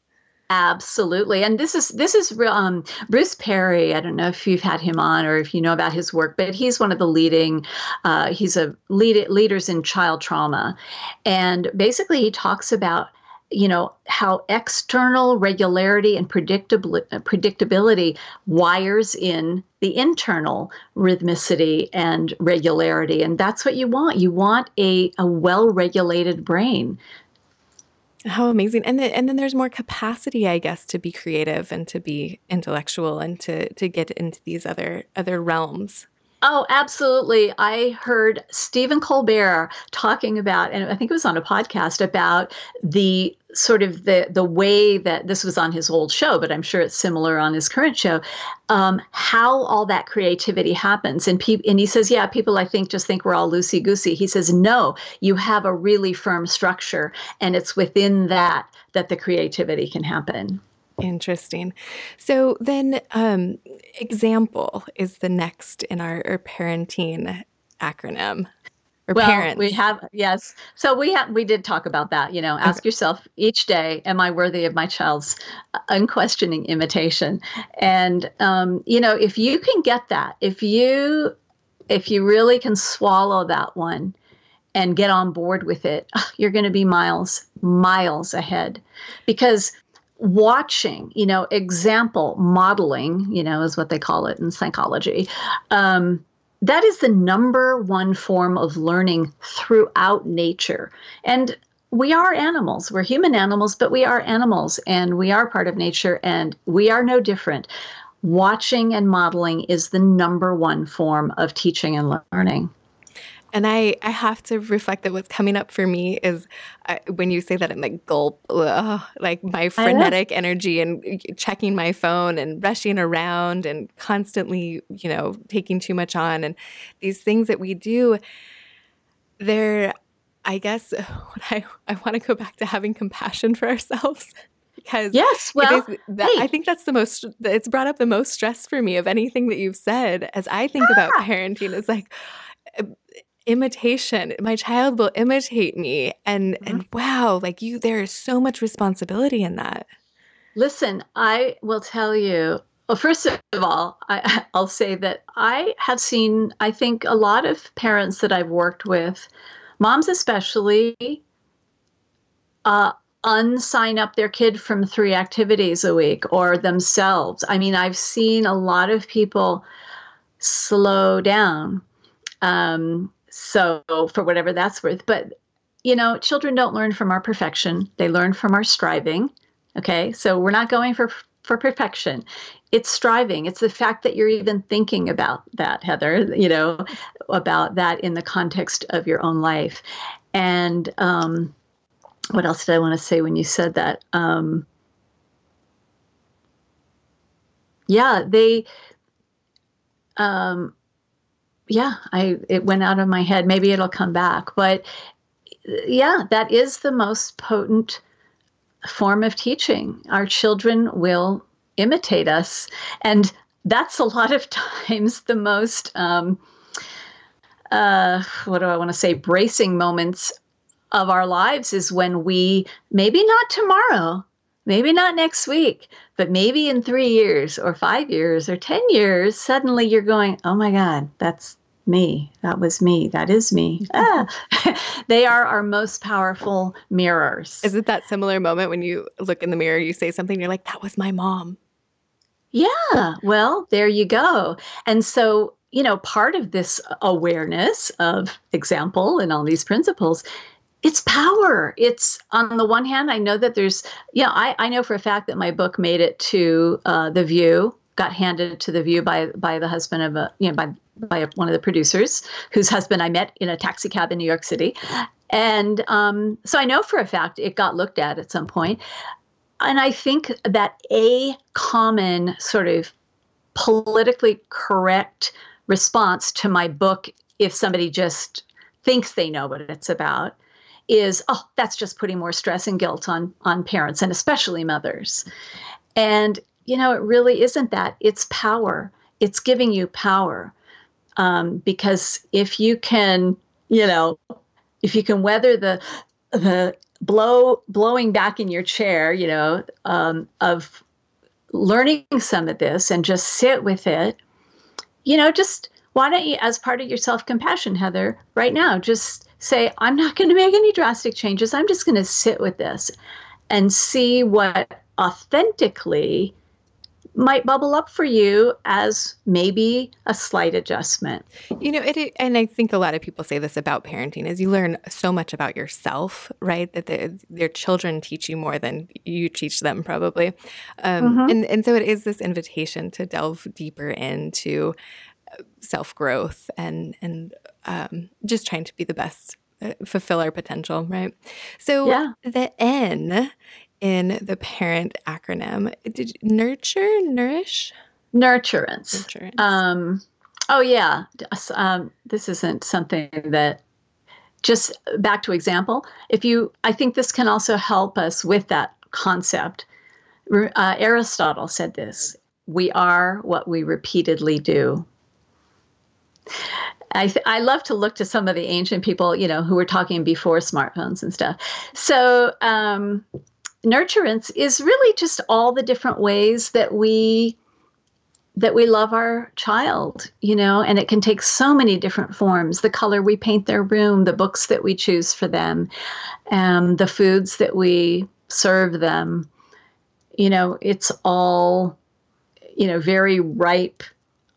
Absolutely, and this is this is um, Bruce Perry. I don't know if you've had him on or if you know about his work, but he's one of the leading. Uh, he's a lead leaders in child trauma, and basically he talks about you know how external regularity and predictability, predictability wires in the internal rhythmicity and regularity, and that's what you want. You want a a well regulated brain. How amazing! And then, and then there's more capacity, I guess, to be creative and to be intellectual and to to get into these other other realms. Oh, absolutely. I heard Stephen Colbert talking about, and I think it was on a podcast about the sort of the the way that this was on his old show, but I'm sure it's similar on his current show. Um, how all that creativity happens, and pe- and he says, yeah, people I think just think we're all loosey goosey. He says, no, you have a really firm structure, and it's within that that the creativity can happen. Interesting. So then, um, example is the next in our, our parenting acronym. Or well, parents. we have yes. So we have we did talk about that. You know, ask yourself each day, am I worthy of my child's unquestioning imitation? And um, you know, if you can get that, if you if you really can swallow that one and get on board with it, you're going to be miles miles ahead, because watching, you know, example modeling, you know, is what they call it in psychology. Um, that is the number one form of learning throughout nature. And we are animals. We're human animals, but we are animals and we are part of nature and we are no different. Watching and modeling is the number one form of teaching and learning. And I, I have to reflect that what's coming up for me is uh, when you say that I'm like gulp, ugh, like my frenetic energy and checking my phone and rushing around and constantly, you know, taking too much on. And these things that we do, they're, I guess, I, I want to go back to having compassion for ourselves. because yes, well, that, hey. I think that's the most. It's brought up the most stress for me of anything that you've said. As I think ah. about parenting, is like uh, imitation. My child will imitate me, and mm-hmm. and wow, like you, there is so much responsibility in that. Listen, I will tell you. Well, first of all, I, I'll say that I have seen. I think a lot of parents that I've worked with, moms especially, uh, unsign up their kid from three activities a week or themselves. I mean, I've seen a lot of people slow down. Um, so, for whatever that's worth. But, you know, children don't learn from our perfection, they learn from our striving. Okay. So, we're not going for for perfection. It's striving. It's the fact that you're even thinking about that, Heather, you know, about that in the context of your own life. And um, what else did I want to say when you said that? Um, yeah, they. Um, yeah, I it went out of my head. Maybe it'll come back, but yeah, that is the most potent form of teaching. Our children will imitate us, and that's a lot of times the most. Um, uh, what do I want to say? Bracing moments of our lives is when we maybe not tomorrow, maybe not next week, but maybe in three years or five years or 10 years, suddenly you're going, oh my God, that's me. That was me. That is me. ah. they are our most powerful mirrors. Is it that similar moment when you look in the mirror, you say something, you're like, that was my mom? Yeah. Well, there you go. And so, you know, part of this awareness of example and all these principles it's power. It's on the one hand, I know that there's, you know, I, I know for a fact that my book made it to uh, The View, got handed to The View by by the husband of a, you know, by by one of the producers, whose husband I met in a taxi cab in New York City, and um, so I know for a fact it got looked at at some point, and I think that a common sort of politically correct response to my book, if somebody just thinks they know what it's about is oh that's just putting more stress and guilt on on parents and especially mothers. And you know it really isn't that it's power it's giving you power um, because if you can you know if you can weather the the blow blowing back in your chair you know um, of learning some of this and just sit with it you know just why don't you as part of your self-compassion heather right now just say, I'm not going to make any drastic changes. I'm just going to sit with this and see what authentically might bubble up for you as maybe a slight adjustment. You know, it, and I think a lot of people say this about parenting is you learn so much about yourself, right? That the, their children teach you more than you teach them, probably. Um, mm-hmm. and, and so it is this invitation to delve deeper into self growth and and um, just trying to be the best, uh, fulfill our potential, right? So yeah. the N in the parent acronym, did you, nurture, nourish, nurturance. Nurturance. Um, oh yeah, um, this isn't something that. Just back to example, if you, I think this can also help us with that concept. Uh, Aristotle said this: "We are what we repeatedly do." I, th- I love to look to some of the ancient people, you know, who were talking before smartphones and stuff. So, um, nurturance is really just all the different ways that we that we love our child, you know, and it can take so many different forms. The color we paint their room, the books that we choose for them, um, the foods that we serve them. You know, it's all, you know, very ripe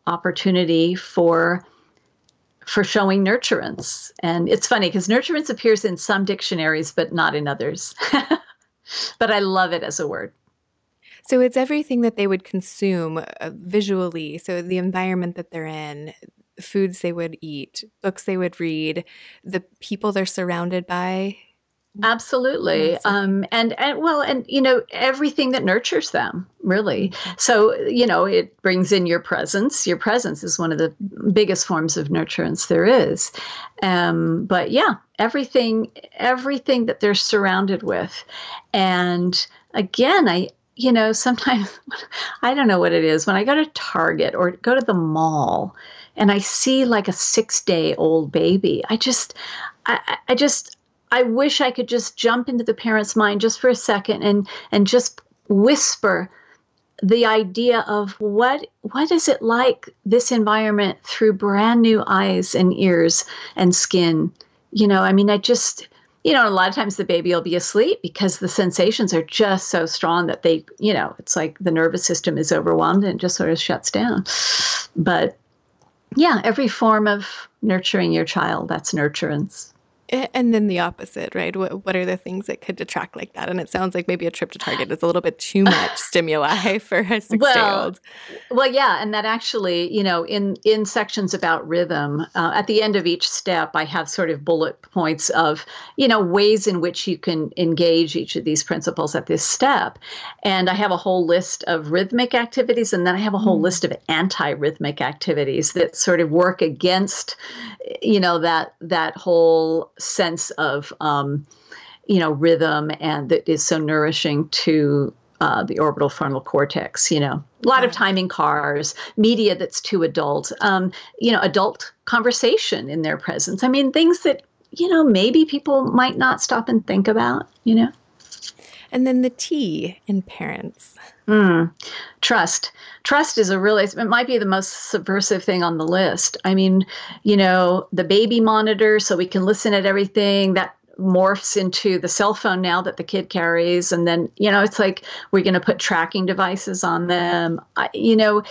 opportunity for for showing nurturance. And it's funny because nurturance appears in some dictionaries, but not in others. but I love it as a word. So it's everything that they would consume uh, visually. So the environment that they're in, foods they would eat, books they would read, the people they're surrounded by, Absolutely. Um, and, and well, and, you know, everything that nurtures them, really. So, you know, it brings in your presence. Your presence is one of the biggest forms of nurturance there is. Um, but yeah, everything, everything that they're surrounded with. And again, I you know, sometimes I don't know what it is. When I go to Target or go to the mall and I see like a six day old baby, I just, I, I just, I wish I could just jump into the parent's mind just for a second and and just whisper the idea of what what is it like this environment through brand new eyes and ears and skin you know i mean i just you know, a lot of times the baby will be asleep because the sensations are just so strong that they, you know, it's like the nervous system is overwhelmed and just sort of shuts down. But yeah, every form of nurturing your child, that's nurturance. And then the opposite, right? What, what are the things that could detract like that? And it sounds like maybe a trip to Target is a little bit too much stimuli for a six well, day old. Well, yeah. And that actually, you know, in, in sections about rhythm, uh, at the end of each step, I have sort of bullet points of, you know, ways in which you can engage each of these principles at this step. And I have a whole list of rhythmic activities. And then I have a whole mm. list of anti rhythmic activities that sort of work against, you know, that, that whole sense of um, you know rhythm and that is so nourishing to uh, the orbital frontal cortex. You know, a lot of time in cars, media that's too adult. Um, you know, adult conversation in their presence. I mean, things that you know maybe people might not stop and think about. You know. And then the T in parents. Mm, trust. Trust is a really, it might be the most subversive thing on the list. I mean, you know, the baby monitor, so we can listen at everything that morphs into the cell phone now that the kid carries. And then, you know, it's like we're going to put tracking devices on them. I, you know,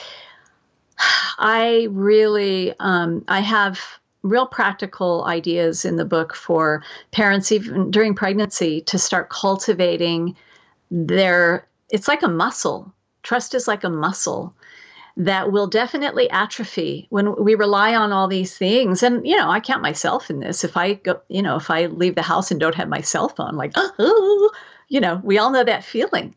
I really, um, I have real practical ideas in the book for parents, even during pregnancy, to start cultivating their it's like a muscle. Trust is like a muscle that will definitely atrophy when we rely on all these things. And, you know, I count myself in this. If I go, you know, if I leave the house and don't have my cell phone, like, oh, you know, we all know that feeling.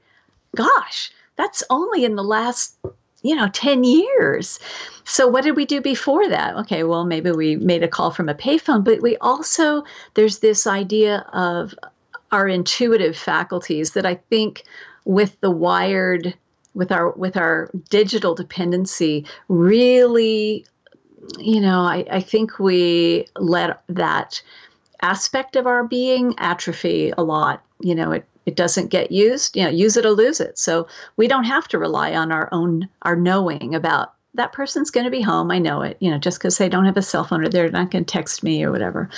Gosh, that's only in the last, you know, 10 years. So what did we do before that? Okay, well, maybe we made a call from a payphone, but we also, there's this idea of our intuitive faculties that I think with the wired with our with our digital dependency really you know I, I think we let that aspect of our being atrophy a lot. You know it it doesn't get used you know use it or lose it. So we don't have to rely on our own our knowing about that person's going to be home i know it you know just because they don't have a cell phone or they're not going to text me or whatever.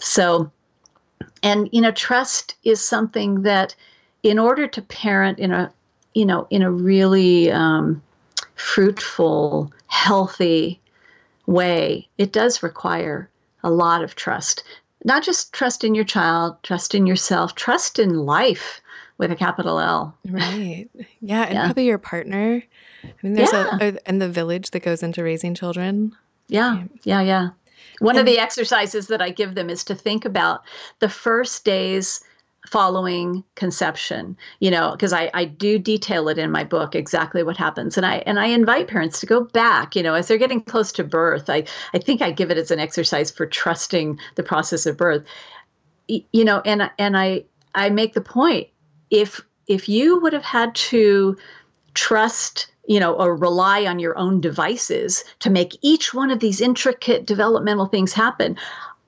So and you know trust is something that in order to parent in a you know in a really um, fruitful healthy way it does require a lot of trust not just trust in your child trust in yourself trust in life with a capital L. Right. Yeah. And yeah. probably your partner. I mean, there's yeah. a, and the village that goes into raising children. Yeah. Yeah. Yeah. One and, of the exercises that I give them is to think about the first days following conception you know because I, I do detail it in my book exactly what happens. And i and i invite parents to go back you know as they're getting close to birth i i think i give it as an exercise for trusting the process of birth. You know and and i i make the point if if you would have had to trust you know, or rely on your own devices to make each one of these intricate developmental things happen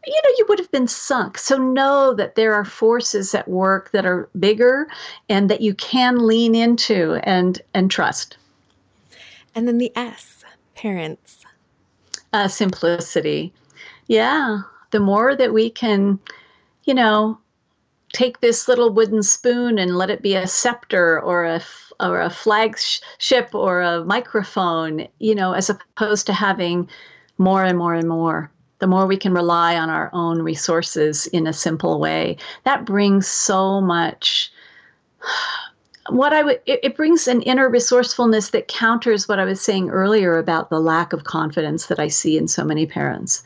you know, you would have been sunk. So know that there are forces at work that are bigger and that you can lean into and and trust. And then the S, parents. Uh, simplicity. Yeah. The more that we can, you know, take this little wooden spoon and let it be a scepter or a or a flagship or a microphone, you know, as opposed to having more and more and more the more we can rely on our own resources in a simple way, that brings so much. What I would, it, it brings an inner resourcefulness that counters what I was saying earlier about the lack of confidence that I see in so many parents.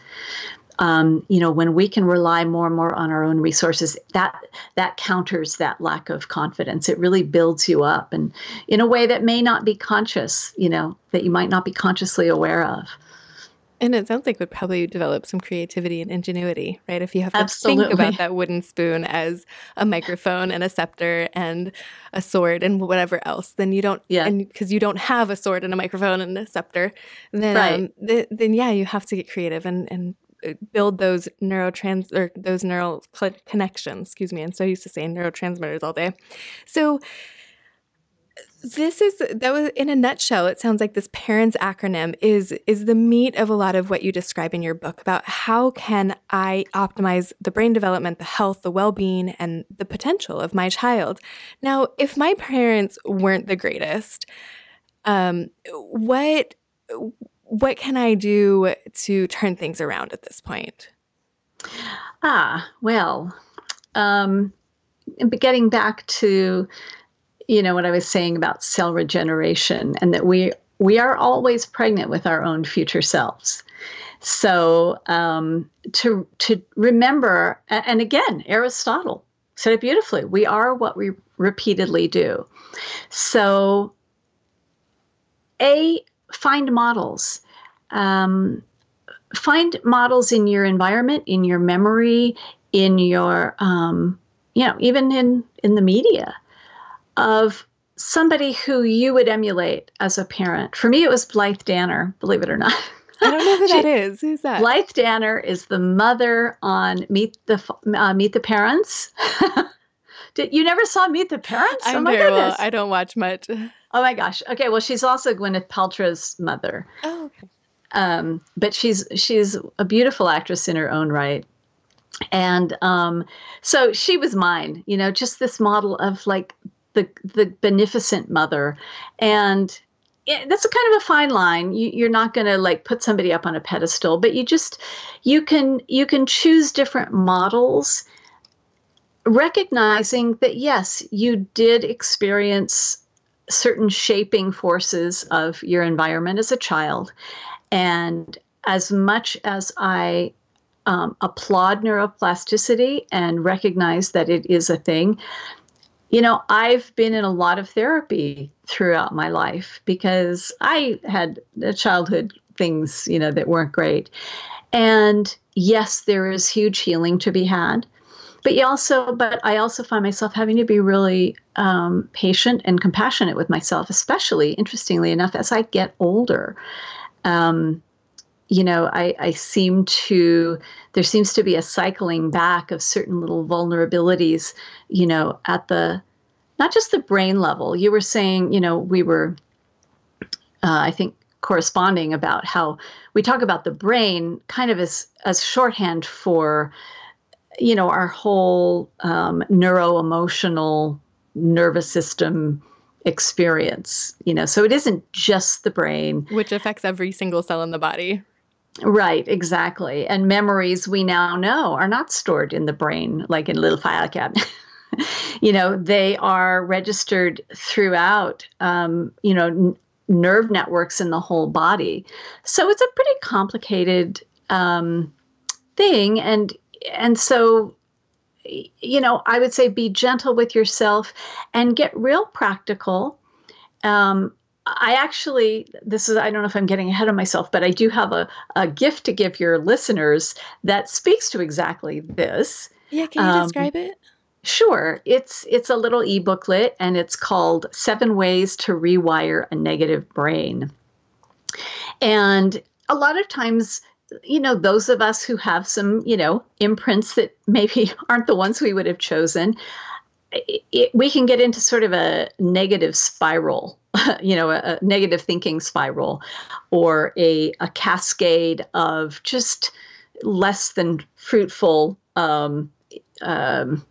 Um, you know, when we can rely more and more on our own resources, that that counters that lack of confidence. It really builds you up, and in a way that may not be conscious. You know, that you might not be consciously aware of. And it sounds like would probably develop some creativity and ingenuity, right? If you have to Absolutely. think about that wooden spoon as a microphone and a scepter and a sword and whatever else, then you don't, Yeah. and because you don't have a sword and a microphone and a scepter, then, Right. um, th- then yeah, you have to get creative and, and uh, build those neurotrans or those neural cl- connections. Excuse me. I'm so used to saying neurotransmitters all day. So this is that was in a nutshell it sounds like this parents acronym is is the meat of a lot of what you describe in your book about how can i optimize the brain development the health the well-being and the potential of my child. Now if my parents weren't the greatest um what what can i do to turn things around at this point? Ah, well, um, but getting back to you know what I was saying about cell regeneration and that we we are always pregnant with our own future selves. So um, to to remember, and again, Aristotle said it beautifully. We are what we repeatedly do. So, a find models. Um, find models in your environment, in your memory, in your, um, you know, even in in the media, of somebody who you would emulate as a parent. For me, it was Blythe Danner. Believe it or not. i don't know who She- that is who's that Blythe Danner is the mother on Meet the uh, Meet the Parents. Did you never saw Meet the Parents? i'm oh my goodness! i don't watch much oh my gosh. Okay, well, she's also Gwyneth Paltrow's mother. oh okay. um, but she's she's a beautiful actress in her own right and um, so she was mine you know just this model of like the the beneficent mother. And it, that's a kind of a fine line. You, you're not going to like put somebody up on a pedestal but you just you can you can choose different models recognizing that yes you did experience certain shaping forces of your environment as a child. And as much as I um, applaud neuroplasticity and recognize that it is a thing, you know, I've been in a lot of therapy throughout my life because I had childhood things, you know, that weren't great. And yes, there is huge healing to be had. But you also, but I also find myself having to be really um, patient and compassionate with myself, especially interestingly enough, as I get older um, you know, I, I seem to, there seems to be a cycling back of certain little vulnerabilities, you know, at the, not just the brain level. You were saying, you know, we were, uh, I think, corresponding about how we talk about the brain kind of as, as shorthand for, you know, our whole um, neuro emotional nervous system experience you know. So it isn't just the brain. Which affects every single cell in the body Right, exactly. And memories we now know are not stored in the brain like in a little file cabinet. you know, they are registered throughout, um, you know, n- nerve networks in the whole body. So it's a pretty complicated um, thing. And and so, you know, I would say be gentle with yourself and get real practical. Um, I actually, this is, I don't know if I'm getting ahead of myself, but I do have a, a gift to give your listeners that speaks to exactly this. yeah can you Um, describe it Sure, it's it's a little e-booklet and it's called Seven Ways to Rewire a Negative Brain. And a lot of times, you know, those of us who have some, you know, imprints that maybe aren't the ones we would have chosen, it, we can get into sort of a negative spiral, you know, a, a negative thinking spiral, or a, a cascade of just less than fruitful um, um,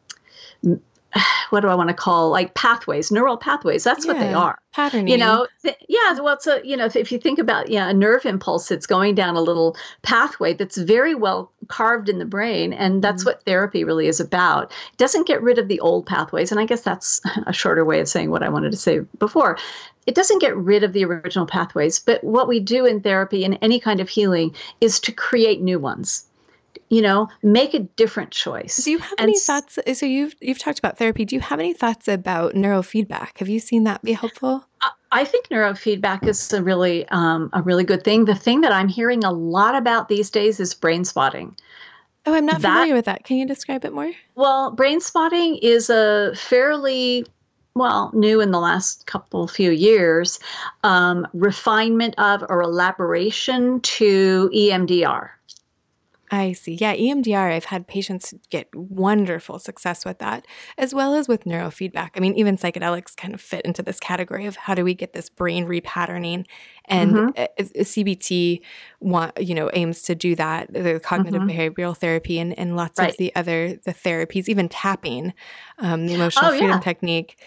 what do I want to call like pathways, neural pathways. That's what they are. patterning You know, th- yeah. Well, it's a you know, if you think about yeah, a nerve impulse it's going down a little pathway that's very well carved in the brain, and that's Mhm. what therapy really is about. It doesn't get rid of the old pathways, and I guess that's a shorter way of saying what I wanted to say before. It doesn't get rid of the original pathways, but what we do in therapy and any kind of healing is to create new ones. You know, make a different choice. do you have and any thoughts so you've you've talked about therapy do you have any thoughts about neurofeedback have you seen that be helpful I think neurofeedback is a really um, a really good thing. The thing that I'm hearing a lot about these days is brain spotting. Oh, I'm not that, familiar with that. Can you describe it more? Well, brain spotting is a fairly well, new in the last couple few years, um, refinement of or elaboration to EMDR. I see. Yeah, EMDR, I've had patients get wonderful success with that, as well as with neurofeedback. I mean, even psychedelics kind of fit into this category of how do we get this brain repatterning, and mm-hmm. CBT, want, you know, aims to do that. The cognitive mm-hmm. behavioral therapy and, and lots right. of the other the therapies, even tapping, um, the emotional oh, freedom yeah. technique.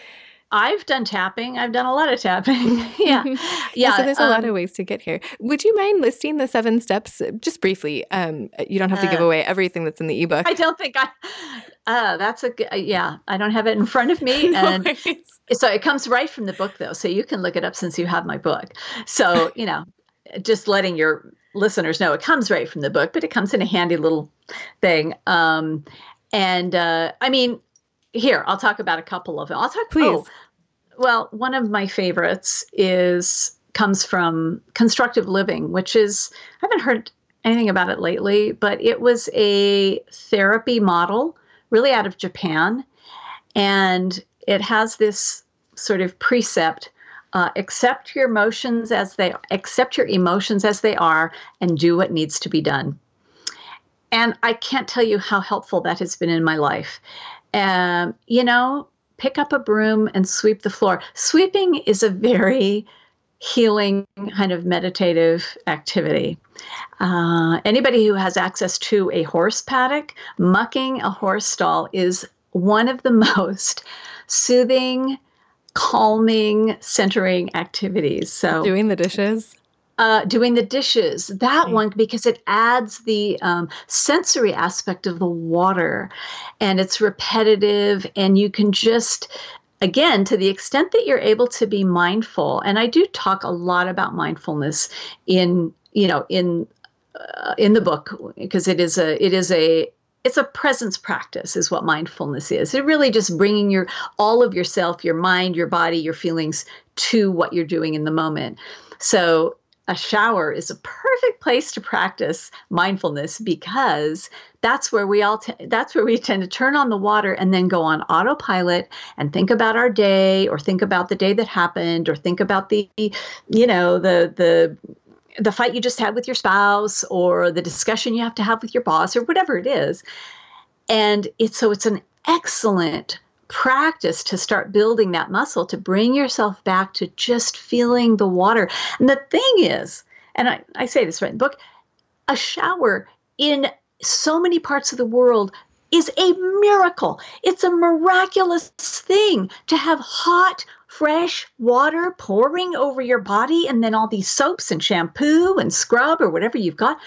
I've done tapping. I've done a lot of tapping. yeah. yeah. So there's um, a lot of um, ways to get here. Would you mind listing the seven steps uh, just briefly? Um, you don't have to uh, give away everything that's in the ebook. I don't think I, uh, that's a uh, yeah, I don't have it in front of me. no and worries. so it comes right from the book though. So you can look it up since you have my book. So, you know, just letting your listeners know it comes right from the book, but it comes in a handy little thing. Um, and uh, I mean, here i'll talk about a couple of them i'll talk please. oh, well one of my favorites is comes from constructive living which is i haven't heard anything about it lately but it was a therapy model really out of japan and it has this sort of precept uh, accept your emotions as they accept your emotions as they are and do what needs to be done. And i can't tell you how helpful that has been in my life um, you know, pick up a broom and sweep the floor. Sweeping is a very healing kind of meditative activity. Uh, anybody who has access to a horse paddock, mucking a horse stall is one of the most soothing, calming, centering activities. So doing the dishes uh, doing the dishes. That one because it adds the um, sensory aspect of the water, and it's repetitive, and you can just again to the extent that you're able to be mindful and i do talk a lot about mindfulness in you know in uh, in the book because it is a it is a it's a presence practice is what mindfulness is it really just bringing your all of yourself your mind your body your feelings to what you're doing in the moment so a shower is a perfect place to practice mindfulness because that's where we all t- that's where we tend to turn on the water and then go on autopilot and think about our day or think about the day that happened or think about the you know the the the fight you just had with your spouse or the discussion you have to have with your boss or whatever it is. And it's so it's an excellent practice to start building that muscle to bring yourself back to just feeling the water. And the thing is, and I, I say this right in the book, a shower in so many parts of the world is a miracle. It's a miraculous thing to have hot, fresh water pouring over your body and then all these soaps and shampoo and scrub or whatever you've got.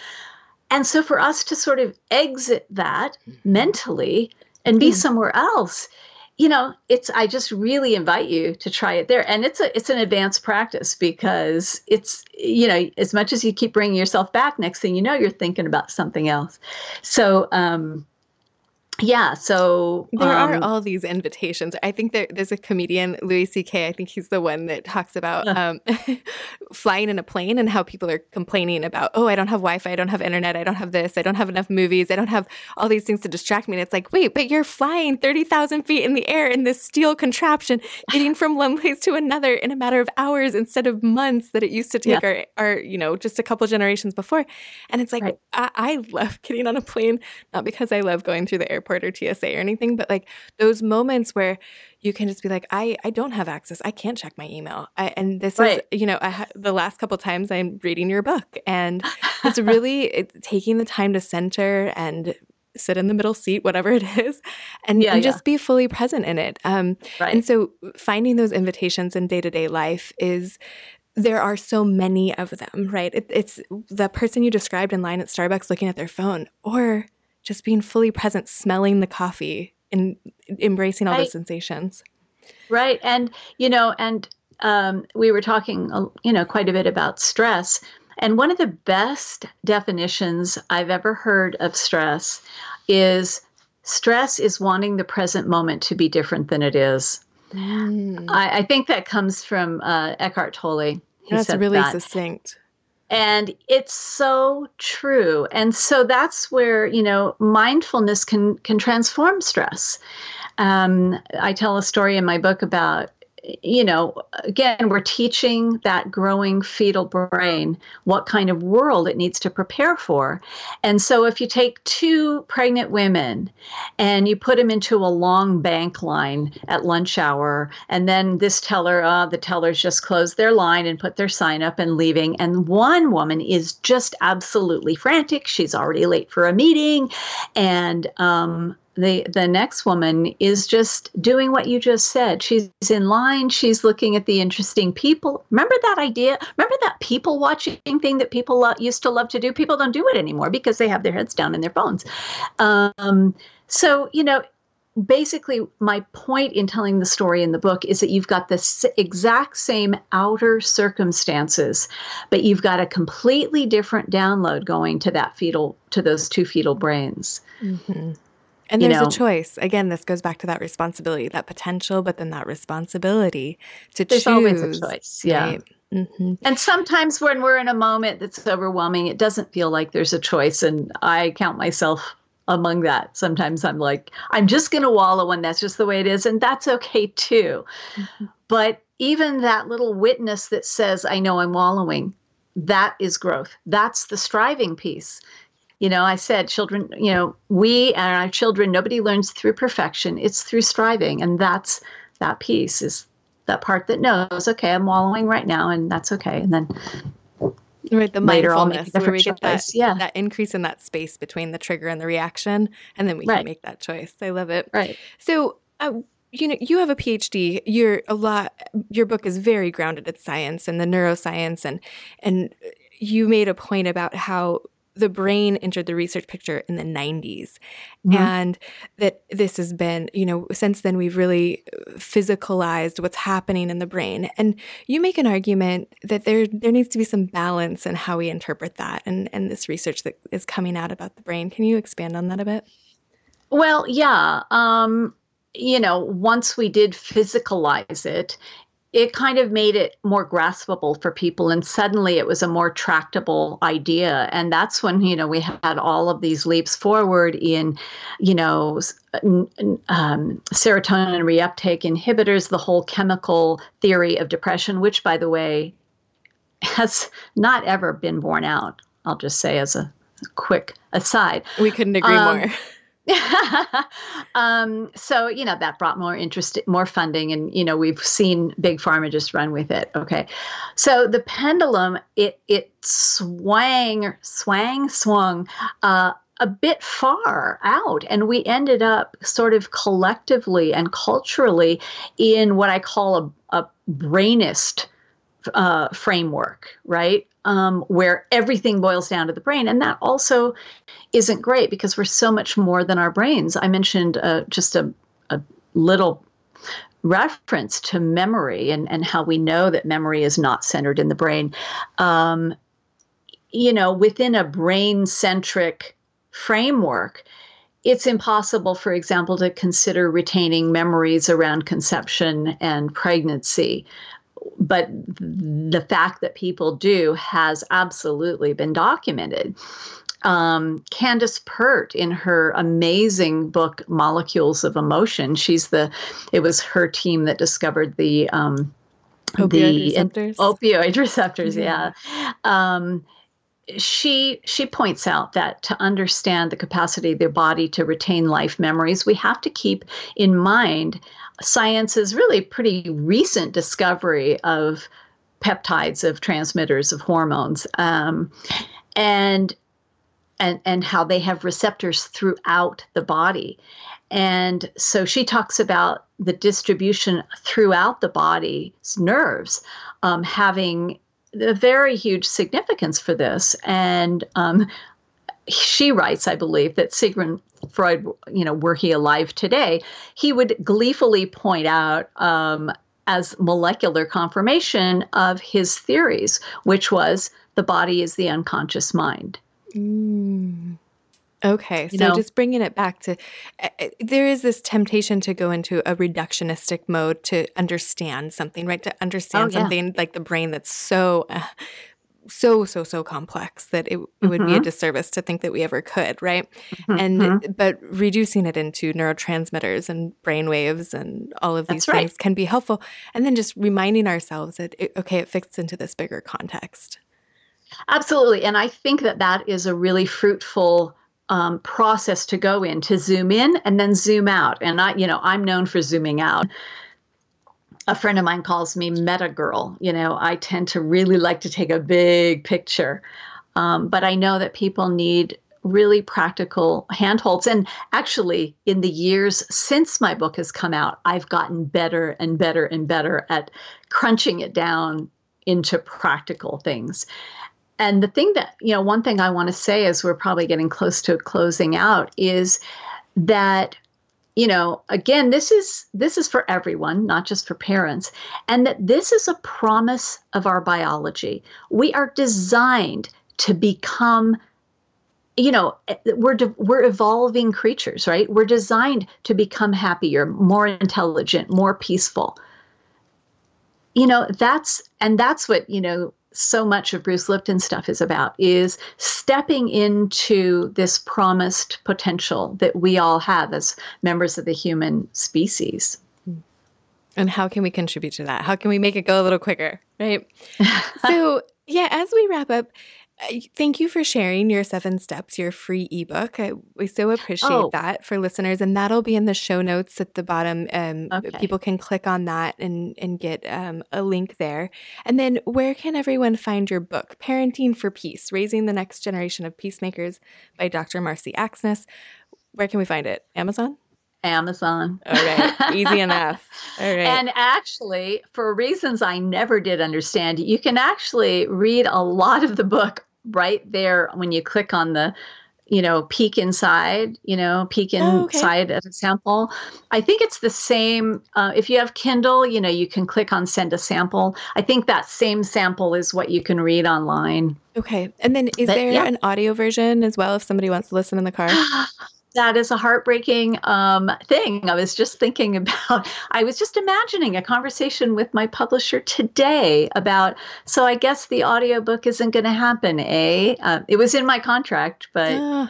And so for us to sort of exit that mm-hmm. mentally and be mm. somewhere else you know it's i just really invite you to try it there. And it's a it's an advanced practice because it's you know as much as you keep bringing yourself back next thing you know you're thinking about something else. So um yeah so there um, are all these invitations i think there, there's a comedian louis ck i think he's the one that talks about um, flying in a plane and how people are complaining about oh i don't have wi-fi i don't have internet i don't have this i don't have enough movies i don't have all these things to distract me and it's like wait but you're flying 30000 feet in the air in this steel contraption getting from one place to another in a matter of hours instead of months that it used to take yeah. our, our you know just a couple generations before and it's like right. I, I love getting on a plane not because i love going through the airport airport or TSA or anything, but like those moments where you can just be like, I, I don't have access. I can't check my email. I, and this right. is, you know, I ha- the last couple times I'm reading your book and it's really it, taking the time to center and sit in the middle seat, whatever it is, and, yeah, and just yeah. be fully present in it. Um, right. And so finding those invitations in day to day life is there are so many of them, right? It, it's the person you described in line at Starbucks looking at their phone, or just being fully present, smelling the coffee and embracing all right. the sensations. Right. And, you know, and um, we were talking, uh, you know, quite a bit about stress. And one of the best definitions I've ever heard of stress is stress is wanting the present moment to be different than it is. Mm. I, I, think that comes from uh, Eckhart Tolle. He that's really that. succinct. And it's so true. And so that's where, you know, mindfulness can can transform stress. Um, I tell a story in my book about you know, again, we're teaching that growing fetal brain what kind of world it needs to prepare for. And so, if you take two pregnant women and you put them into a long bank line at lunch hour, and then this teller, uh, the tellers just closed their line and put their sign up and leaving, and one woman is just absolutely frantic. She's already late for a meeting, and um, the the next woman is just doing what you just said. She's in line. She's looking at the interesting people. Remember that idea? Remember that people watching thing that people lo- used to love to do? People don't do it anymore because they have their heads down in their phones um, so you know basically my point in telling the story in the book is that you've got the exact same outer circumstances but you've got a completely different download going to that fetal to those two fetal brains. Mm-hmm. And there's know, a choice. Again, this goes back to that responsibility, that potential, but then that responsibility to there's choose. There's always a choice. Yeah. Right? Mm-hmm. And sometimes when we're in a moment that's overwhelming, it doesn't feel like there's a choice. And I count myself among that. Sometimes I'm like, I'm just going to wallow and that's just the way it is. And that's okay too. Mm-hmm. But even that little witness that says, I know I'm wallowing, that is growth. That's the striving piece you know, I said, children, you know, we and our children, nobody learns through perfection. It's through striving. And that's that piece is that part that knows, okay, I'm wallowing right now, and that's okay. And then right, the later I'll make a where we get that, yeah. that increase in that space between the trigger and the reaction, and then we right. can make that choice. I love it. Right. So, uh, you know you have a phd you're a lot your book is very grounded in science and the neuroscience and and you made a point about how the brain entered the research picture in the 90s mm-hmm. and that this has been you know since then we've really physicalized what's happening in the brain. And you make an argument that there there needs to be some balance in how we interpret that and and this research that is coming out about the brain. Can you expand on that a bit? Well yeah um you know, once we did physicalize it, it kind of made it more graspable for people and suddenly it was a more tractable idea. And that's when you know we had all of these leaps forward in you know um, serotonin reuptake inhibitors the whole chemical theory of depression which by the way has not ever been borne out. I'll just say as a quick aside. We couldn't agree um, more um, so you know that brought more interest, more funding, and you know we've seen big pharma just run with it. Okay, so the pendulum it it swang, swang, swung. Uh, a bit far out. And we ended up sort of collectively and culturally in what I call a, a brainist uh, framework, right? Um, where everything boils down to the brain. And that also isn't great because we're so much more than our brains. I mentioned uh, just a, a little reference to memory and, and how we know that memory is not centered in the brain. Um, you know, within a brain centric framework, it's impossible, for example, to consider retaining memories around conception and pregnancy. But the fact that people do has absolutely been documented um, Candace Pert in her amazing book Molecules of Emotion. She's the it was her team that discovered the um, opioid the receptors. opioid receptors. Yeah. yeah. Um, she she points out that to understand the capacity of the body to retain life memories, we have to keep in mind science's really pretty recent discovery of peptides of transmitters of hormones. Um, and and, and how they have receptors throughout the body. And so she talks about the distribution throughout the body's nerves um, having a very huge significance for this. And um, she writes, I believe, that Sigmund Freud, you know, were he alive today, he would gleefully point out um, as molecular confirmation of his theories, which was the body is the unconscious mind. Mm. Okay, so know? just bringing it back to uh, there is this temptation to go into a reductionistic mode to understand something, right? To understand oh, yeah. something like the brain that's so uh, so so so complex that it, it mm-hmm. would be a mm-hmm. disservice to think that we ever could right mm-hmm. and mm-hmm. but reducing it into neurotransmitters and brain waves and all of these That's things right. can be helpful and then just reminding ourselves that it, okay it fits into this bigger context absolutely and i think that that is a really fruitful um, process to go in to zoom in and then zoom out and i you know i'm known for zooming out a friend of mine calls me meta girl. You know, I tend to really like to take a big picture. Um, but I know that people need really practical handholds. And actually, in the years since my book has come out, I've gotten better and better and better at crunching it down into practical things. And the thing that, you know, one thing I want to say as we're probably getting close to closing out is that you know again this is this is for everyone not just for parents and that this is a promise of our biology. We are designed to become you know eh, we're we're evolving creatures right? We're designed to become happier more intelligent more peaceful. You know that's and that's what you know so much of Bruce Lipton stuff is about is stepping into this promised potential that we all have as members of the human species. And how can we contribute to that? How can we make it go a little quicker, right? so, yeah, as we wrap up, Thank you for sharing your seven steps, your free ebook. I, we so appreciate oh. that for listeners, and that'll be in the show notes at the bottom. Um, okay. People can click on that and and get um, a link there. And then, where can everyone find your book, "Parenting for Peace: Raising the Next Generation of Peacemakers" by Dr. Marcy Axness? Where can we find it? Amazon. Amazon. All right. Easy enough. All right. And actually, for reasons I never did understand, you can actually read a lot of the book right there when you click on the you know peek inside you know peek inside oh, okay. a sample. I think it's the same uh, if you have kindle you know you can click on send a sample. I think that same sample is what you can read online. Okay. And then is but, there yeah. an audio version as well if somebody wants to listen in the car that is a heartbreaking um, thing. I was just thinking about, I was just imagining a conversation with my publisher today about, so I guess the audiobook isn't going to happen, eh? Uh, it was in my contract, but. Uh,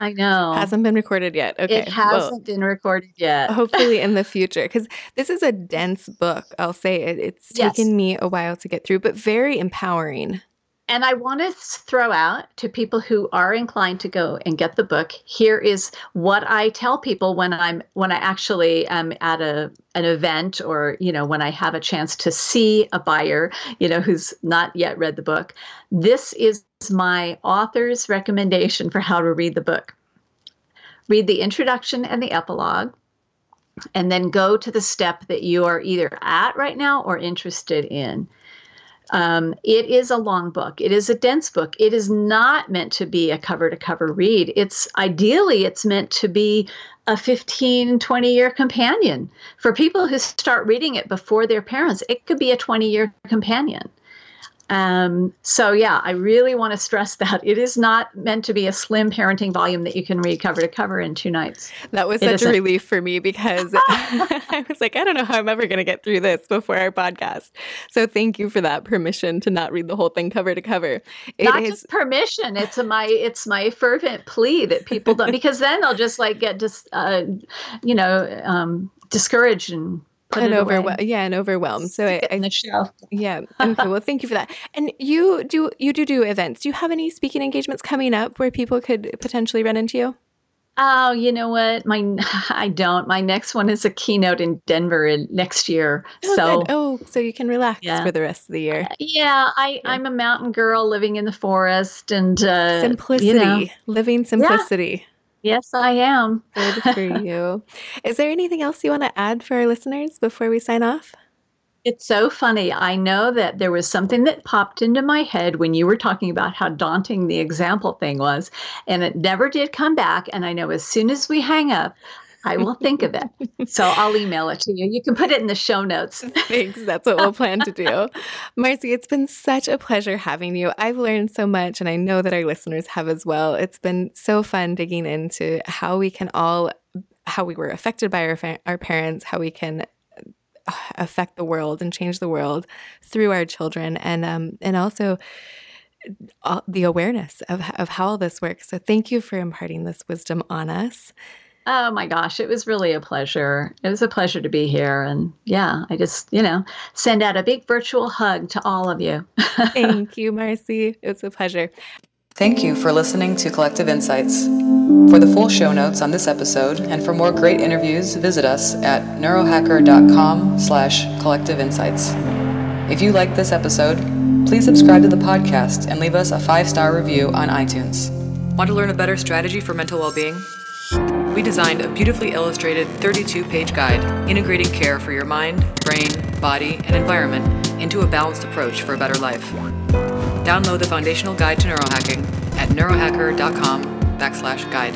I know. Hasn't been recorded yet. Okay. It hasn't well, been recorded yet. hopefully in the future. Because this is a dense book. I'll say it, it's yes. taken me a while to get through, but very empowering. And I want to throw out to people who are inclined to go and get the book. Here is what I tell people when I'm when I actually am at a an event or you know when I have a chance to see a buyer, you know, who's not yet read the book. This is my author's recommendation for how to read the book. Read the introduction and the epilogue and then go to the step that you are either at right now or interested in. Um, it is a long book. It is a dense book. It is not meant to be a cover to cover read. It's ideally it's meant to be a 15, 20 year companion. For people who start reading it before their parents, it could be a 20 year companion. Um, so yeah, I really want to stress that it is not meant to be a slim parenting volume that you can read cover to cover in two nights. That was it such a relief for me because I was like, I don't know how I'm ever going to get through this before our podcast. So thank you for that permission to not read the whole thing cover to cover. It not is, just permission; it's a, my it's my fervent plea that people don't because then they'll just like get just uh, you know um, discouraged and and overwhelmed yeah and overwhelmed so I, I, yeah. Okay well thank you for that. And you do you do do events. Do you have any speaking engagements coming up where people could potentially run into you? Oh you know what? My i don't. My next one is a keynote in denver in next year. Oh, so good. oh so you can relax yeah. for the rest of the year. Uh, yeah i yeah. i'm a mountain girl living in the forest and uh, simplicity. you know, living simplicity. yeah. Yes, I am. Good for you. Is there anything else you want to add for our listeners before we sign off? It's so funny. I know that there was something that popped into my head when you were talking about how daunting the example thing was, and it never did come back. And I know as soon as we hang up, I will think of it. So I'll email it to you. You can put it in the show notes. Thanks. That's what we'll plan to do. Marcy, it's been such a pleasure having you. I've learned so much, and I know that our listeners have as well. It's been so fun digging into how we can all, how we were affected by our, fa- our parents, how we can uh, affect the world and change the world through our children, and um, and also the awareness of, of how all this works. So thank you for imparting this wisdom on us. Oh my gosh, it was really a pleasure. It was a pleasure to be here. And yeah, I just, you know, send out a big virtual hug to all of you. Thank you, Marcy. It was a pleasure. Thank you for listening to Collective Insights. For the full show notes on this episode and for more great interviews, visit us at neurohacker.com slash collective insights. If you liked this episode, please subscribe to the podcast and leave us a five-star review on iTunes. Want to learn a better strategy for mental well-being? We designed a beautifully illustrated 32-page guide integrating care for your mind, brain, body, and environment into a balanced approach for a better life. Download the foundational guide to neurohacking at neurohacker.com backslash guide.